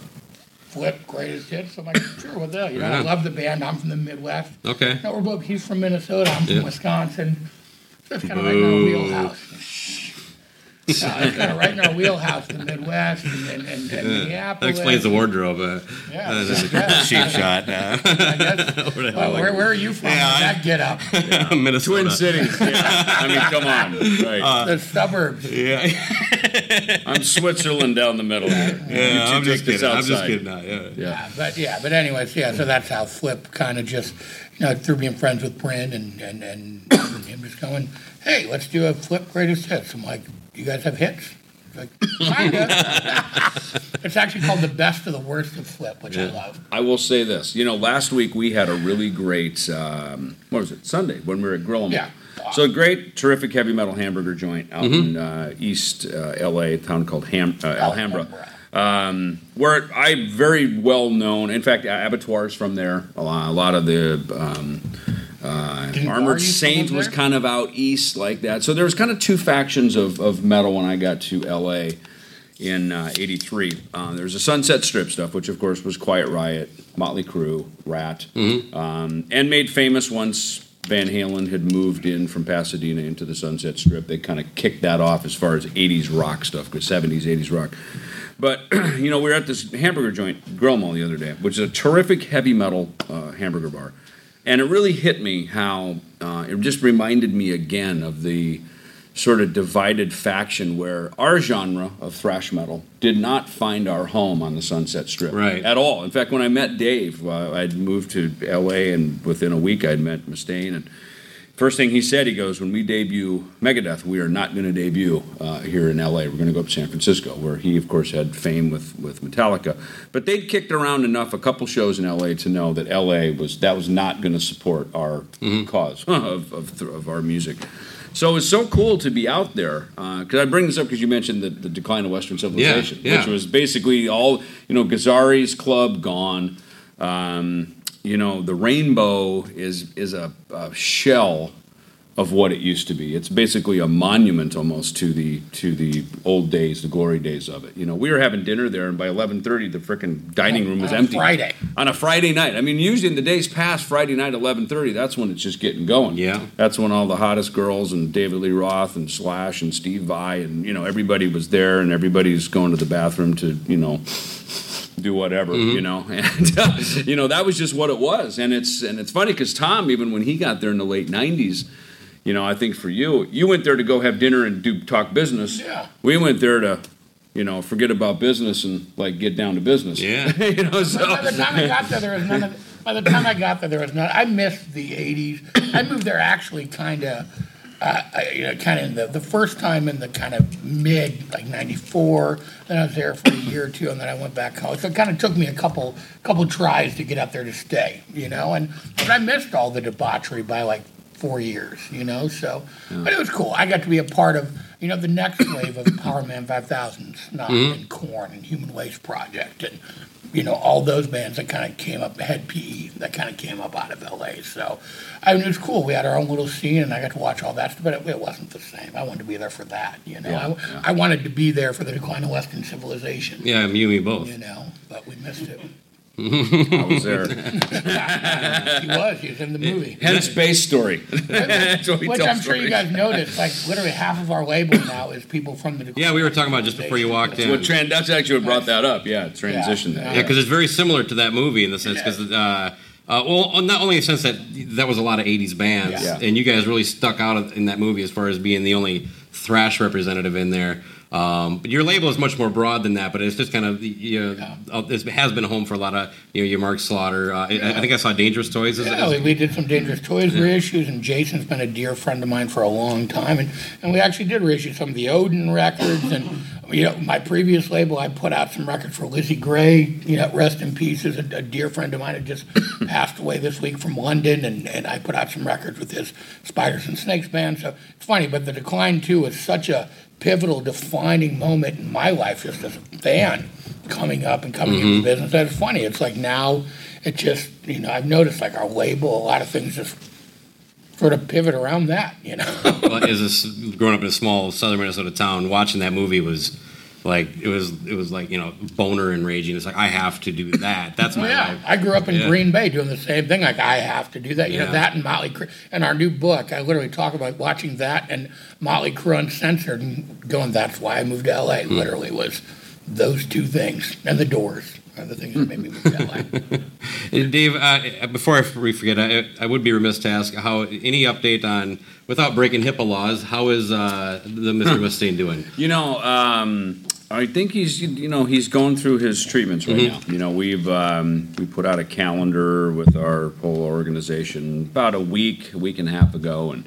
flipp greatest hits?" I'm like, "Sure, what the hell?" You know, Right I love the band. I'm from the Midwest. Okay. No, we're both. He's from Minnesota. I'm from Yeah. Wisconsin. So it's kind of in our wheelhouse. Uh, it's kind of right in our wheelhouse, the Midwest and, and, and, and Minneapolis. that explains the wardrobe. Uh, Yeah. uh, that's a Yeah. cheap shot. Uh, Well, where, where are you from? Yeah, I- that get up? Minnesota. Twin Cities. Yeah. I mean, come on. Right. Uh, the suburbs. Yeah. I'm Switzerland down the middle. Yeah, You two I'm just kidding. I'm just kidding. now, Yeah. Yeah, but yeah, but anyways, yeah. So that's how Flipp kind of just, you know, through being friends with Bryn and and and, and him just going, hey, let's do a Flipp greatest hits. I'm like, you guys have hits? He's like, kinda. it's actually called the best of the worst of Flipp, which I love. I will say this. You know, last week we had a really great, um, what was it, Sunday, when we were at Grill'em. Yeah. So a great, terrific heavy metal hamburger joint out Mhm. in uh, East uh, LA, a town called Ham- uh, Alhambra. Um, where I very well known, in fact, Abattoirs from there. A lot, a lot of the um, uh, Armored Saint was kind of out east like that. So there was kind of two factions of, of metal when I got to LA in uh, 83. Uh, there was the Sunset Strip stuff, which of course was Quiet Riot, Motley Crue, Ratt, um, and made famous once Van Halen had moved in from Pasadena into the Sunset Strip. They kind of kicked that off as far as 80s rock stuff, 70s, 80s rock. But, you know, we were at this hamburger joint, Grill 'Em All, the other day, which is a terrific heavy metal uh, hamburger bar. And it really hit me how uh, it just reminded me again of the sort of divided faction where our genre of thrash metal did not find our home on the Sunset Strip Right. at all. In fact, when I met Dave, uh, I'd moved to L.A. and within a week I'd met Mustaine and. First thing he said, he goes, "When we debut Megadeth, we are not going to debut uh, here in LA. We're going to go up to San Francisco, where he, of course, had fame with, with Metallica. But they'd kicked around enough, a couple shows in LA, to know that LA was that was not going to support our cause of, of, of our music. So it was so cool to be out there. Because I bring this up because you mentioned the, the decline of Western civilization, yeah. which was basically all you know. Gazzarri's club gone. Um, you know, the rainbow is is a, a shell of what it used to be. It's basically a monument almost to the to the old days, the glory days of it. You know, we were having dinner there, and by eleven thirty, the frickin' dining room was On empty. Friday. On a Friday night. I mean, usually in the days past, Friday night, eleven thirty, that's when it's just getting going. Yeah. That's when all the hottest girls and David Lee Roth and Slash and Steve Vai and you know everybody was there, and everybody's going to the bathroom to you know do whatever, you know, and uh, you know that was just what it was, and it's and it's funny because Tom, even when he got there in the late '90s, you know, I think for you, you went there to go have dinner and do talk business. Yeah. We went there to, you know, forget about business and like get down to business. Yeah. you know, so By the time I got there, there was none of. By the time I got there, there was none. I missed the '80s. I moved there actually, kind of, uh, I- you know, kind of in the the first time in the kind of mid like '94. Then I was there for a year or two, and then I went back home. So it kind of took me a couple couple tries to get up there to stay, you know. And but I missed all the debauchery by like four years, you know. So, but it was cool. I got to be a part of, you know, the next wave of Power Man 5000, Snot and Korn and Human Waste Project and, you know, all those bands that kind of came up, Hed PE, that kind of came up out of LA. So, I mean, it was cool. We had our own little scene and I got to watch all that stuff, but it, it wasn't the same. I wanted to be there for that, you know. Yeah, I, yeah. I wanted to be there for the decline of Western civilization, Yeah, you and me both. you know, but we missed it. I was there. he was, he was in the movie. Hence Basstory. That's what we Which tell I'm sure you guys noticed, like literally half of our label now is people from the. Yeah, we were talking about just before you walked in. What tran- that's actually what brought that up. Yeah, transition Yeah, there. Yeah, because it's very similar to that movie in the sense because uh, uh, well, not only in the sense that that was a lot of '80s bands, Yeah. and you guys really stuck out in that movie as far as being the only thrash representative in there. Um, but your label is much more broad than that, but it's just kind of you know uh, it has been a home for a lot of you know your Mark Slaughter. Uh, I, I think I saw Dangerous Toys. As, Yeah, as- we, did some Dangerous Toys reissues, and Jason's been a dear friend of mine for a long time, and, and we actually did reissue some of the Odin records, and you know my previous label, I put out some records for Lizzie Grey, you know, rest in peace, is a, a dear friend of mine had just passed away this week from London, and, and I put out some records with his Spiders and Snakes band, so it's funny, but the Decline too is such a pivotal, defining moment in my life, just as a fan coming up and coming into mm-hmm. business. That's funny. It's like now, it just you know I've noticed like our label, a lot of things just sort of pivot around that. You know, well, as a growing up in a small southern Minnesota town, watching that movie was like it was it was like you know boner and raging. It's like I have to do that. That's my yeah. life. I grew up in Yeah. Green Bay doing the same thing. Like I have to do that. You Yeah. know that and Motley Crue. And our new book, I literally talk about watching that and Motley Crue Uncensored and going. That's why I moved to L.A. Hmm. Literally was those two things and the Doors are the things that made me move to L.A. Dave, uh, before I we forget, I, I would be remiss to ask how any update on without breaking HIPAA laws. How is uh, the Mr. Mustaine doing? You know, um, I think he's you know he's going through his treatments right Mhm. now. You know, we've um, we put out a calendar with our whole organization about a week, a week and a half ago, and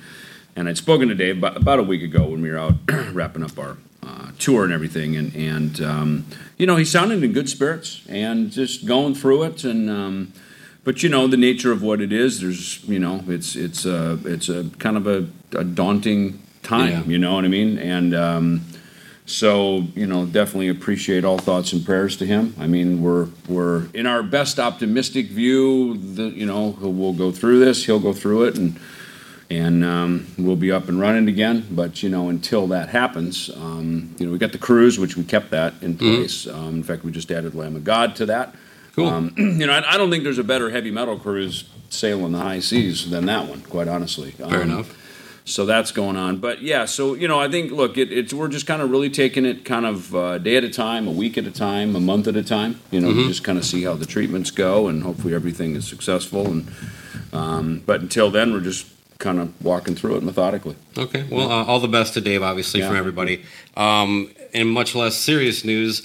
and I'd spoken to Dave about, about a week ago when we were out wrapping up our uh, tour and everything, and and um, you know he sounded in good spirits and just going through it, and um, but you know the nature of what it is. There's you know it's it's a it's a kind of a, a daunting time. Yeah. You know what I mean? And um, so you know definitely appreciate all thoughts and prayers to him. I mean we're we're in our best optimistic view. that you know we'll go through this. He'll go through it and. And um, we'll be up and running again, but you know, until that happens, um, you know, we got the cruise, which we kept that in place. Um, in fact, we just added Lamb of God to that. Cool. Um, you know, I, I don't think there's a better heavy metal cruise sailing the high seas than that one. Quite honestly. Fair Um, enough. So that's going on, but yeah. So you know, I think look, it, it's we're just kind of really taking it kind of uh, day at a time, a week at a time, a month at a time. You know, Mhm. just kind of see how the treatments go, and hopefully everything is successful. And Um, but until then, we're just kind of walking through it methodically. Okay. Well, uh, all the best to Dave, obviously, Yeah. from everybody. Um, in much less serious news,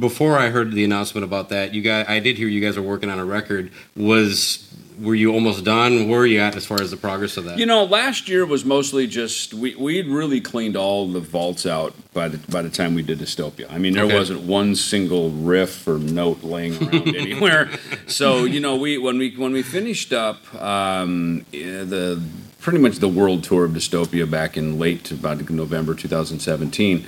before I heard the announcement about that, you guys, I did hear you guys are working on a record. Was were you almost done? Where are you at as far as the progress of that? You know, last year was mostly just we we'd really cleaned all the vaults out by the by the time we did Dystopia. I mean, there Okay. wasn't one single riff or note laying around anywhere. So you know, we when we when we finished up um, eh, the pretty much the world tour of Dystopia back in late about November 2017.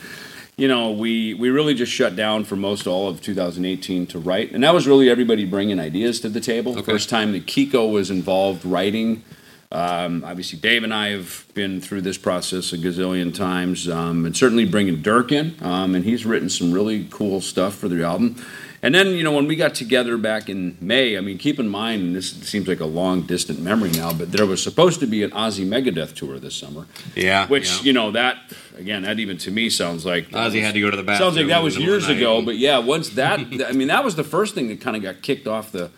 You know, we, we really just shut down for most all of 2018 to write, and that was really everybody bringing ideas to the table. First time that Kiko was involved writing. Um, obviously, Dave and I have been through this process a gazillion times, um, and certainly bringing Dirk in, um, and he's written some really cool stuff for the album. And then, you know, when we got together back in May, I mean, keep in mind, and this seems like a long distant memory now, but there was supposed to be an Ozzy Megadeth tour this summer. Yeah, Which, yeah. you know, that, again, that even to me sounds like. Ozzy had to go to the bathroom. Sounds like that was the middle of years ago, but yeah, once that, I mean, that was the first thing that kind of got kicked off the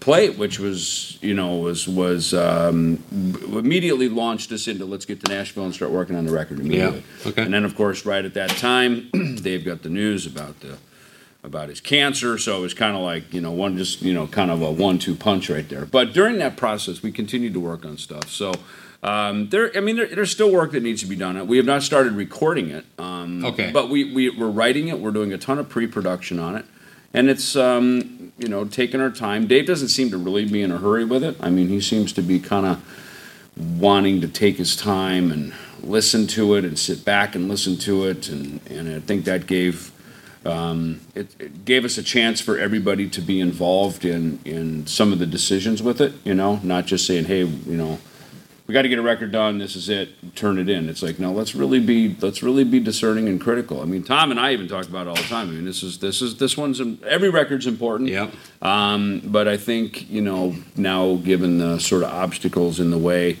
plate, which was, you know, was was um, immediately launched us into let's get to Nashville and start working on the record immediately. Yeah, okay. And then, of course, right at that time, Dave got the news about the about his cancer, so it was kind of like you know one just you know kind of a one-two punch right there. But during that process, we continued to work on stuff. So. Um, there, I mean, there, there's still work that needs to be done. We have not started recording it. Um, Okay. But we, we, we're writing it. We're doing a ton of pre-production on it. And it's, um, you know, taking our time. Dave doesn't seem to really be in a hurry with it. I mean, he seems to be kind of wanting to take his time and listen to it and sit back and listen to it. And, and I think that gave, um, it, it gave us a chance for everybody to be involved in, in some of the decisions with it, you know, not just saying, hey, you know, we got to get a record done. This is it. Turn it in. It's like no. Let's really be. Let's really be discerning and critical. I mean, Tom and I even talk about it all the time. I mean, this is this is this one's every record's important. Yeah. Um, but I think you know now, given the sort of obstacles in the way,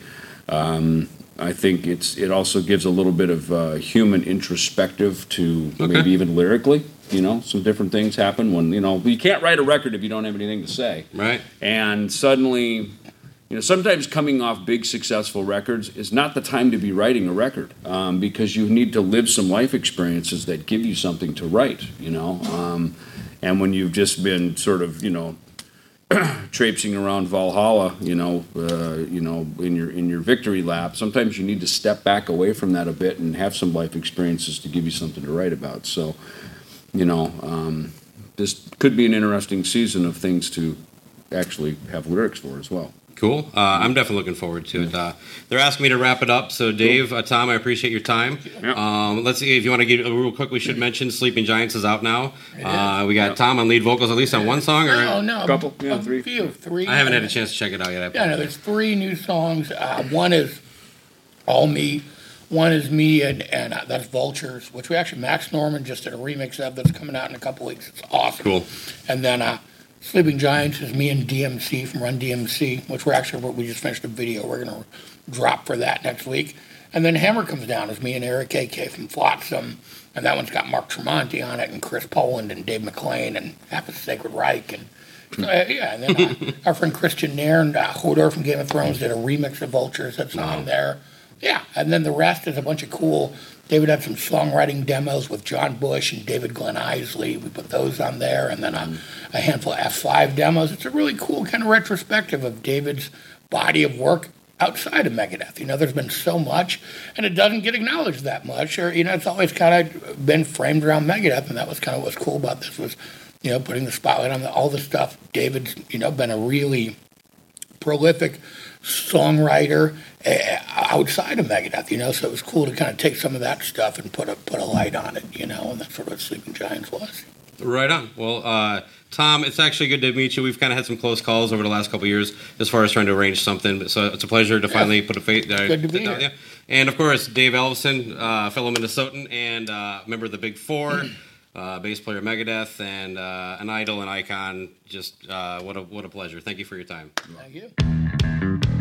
um, I think it's it also gives a little bit of uh, human introspective to maybe even lyrically. You know, some different things happen when you know you can't write a record if you don't have anything to say. Right. And suddenly, you know, sometimes coming off big successful records is not the time to be writing a record um, because you need to live some life experiences that give you something to write. You know, um, and when you've just been sort of, you know, traipsing around Valhalla, you know, uh, you know, in your in your victory lap, sometimes you need to step back away from that a bit and have some life experiences to give you something to write about. So, you know, um, this could be an interesting season of things to actually have lyrics for as well. Cool. Uh, I'm definitely looking forward to it. Uh, they're asking me to wrap it up. So, Dave, uh, Tom, I appreciate your time. Um, let's see if you want to get uh, real quick. We should mention Sleeping Giants is out now. Uh, we got Tom on lead vocals, at least on one song, or No, no, Couple, a, yeah, a three. few, three. I haven't had a chance to check it out yet. Yeah, no, there's three new songs. Uh, one is all me. One is me and and uh, that's Vultures, which we actually Max Norman just did a remix of that's coming out in a couple weeks. It's awesome. Cool. And then uh, Sleeping Giants is me and DMC from Run DMC, which we're actually we just finished a video. We're gonna drop for that next week. And then Hammer comes down is me and Eric AK from Flotsam, and that one's got Mark Tremonti on it, and Chris Poland and Dave McClain and half of Sacred Reich and. Uh, yeah, and then uh, our friend Kristian Nairn, uh, Hodor from Game of Thrones did a remix of Vultures that's on there. Yeah, and then the rest is a bunch of cool. David had some songwriting demos with John Bush and David Glen Eisley. We put those on there, and then a, a handful of F5 demos. It's a really cool kind of retrospective of David's body of work outside of Megadeth. You know, there's been so much, and it doesn't get acknowledged that much, or you know, it's always kind of been framed around Megadeth, and that was kind of what's cool about this was, you know, putting the spotlight on the, all the stuff. David's, you know, been a really prolific songwriter uh, outside of Megadeth, you know, so it was cool to kind of take some of that stuff and put a put a light on it, you know, and that's sort of what Sleeping Giants was. Right on. Well, uh, Tom, it's actually good to meet you. We've kind of had some close calls over the last couple of years as far as trying to arrange something. So it's a pleasure to finally put a face. Uh, Good to be sit down with here. And of course, Dave Ellefson, uh, fellow Minnesotan and uh, member of the Big Four, uh, bass player Megadeth, and uh, an idol and icon. Just uh, what a what a pleasure. Thank you for your time. Thank you.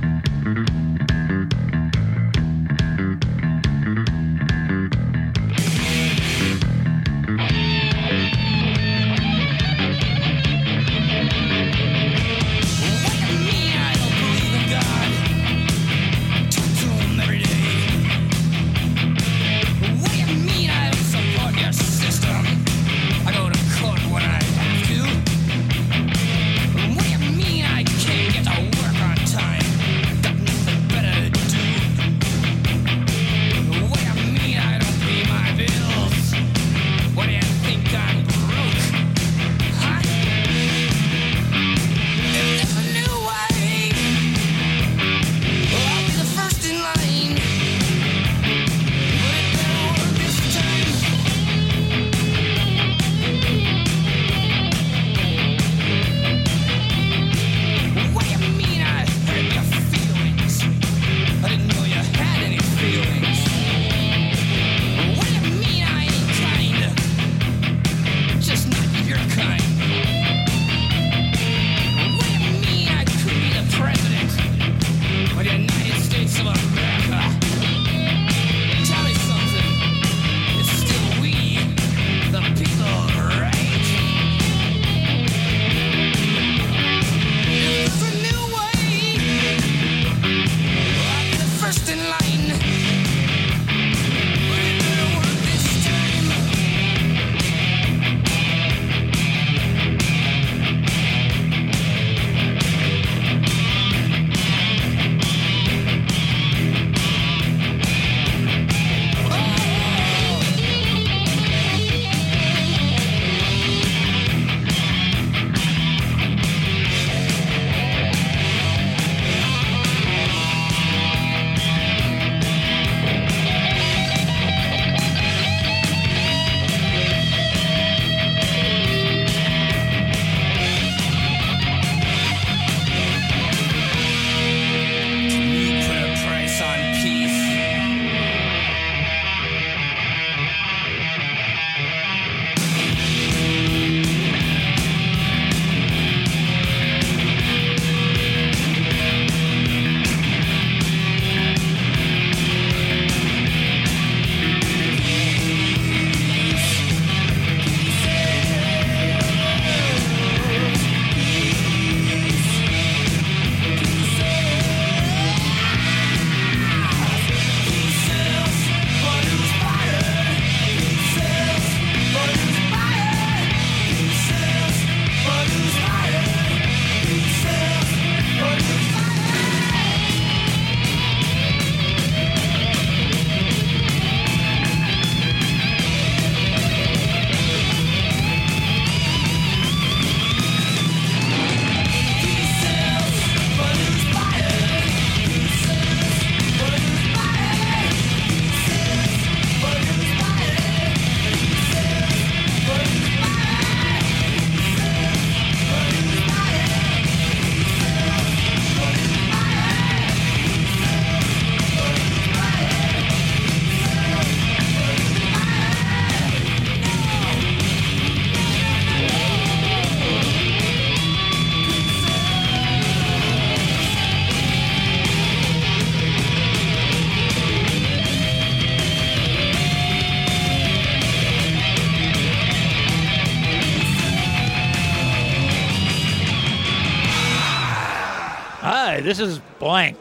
This is blank.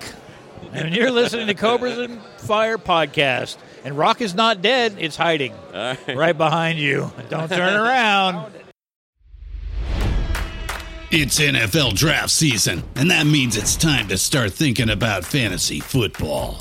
And you're listening to Cobras and Fire podcast. And Rock is not dead, it's hiding right behind you. Don't turn around. It's NFL draft season, and that means it's time to start thinking about fantasy football.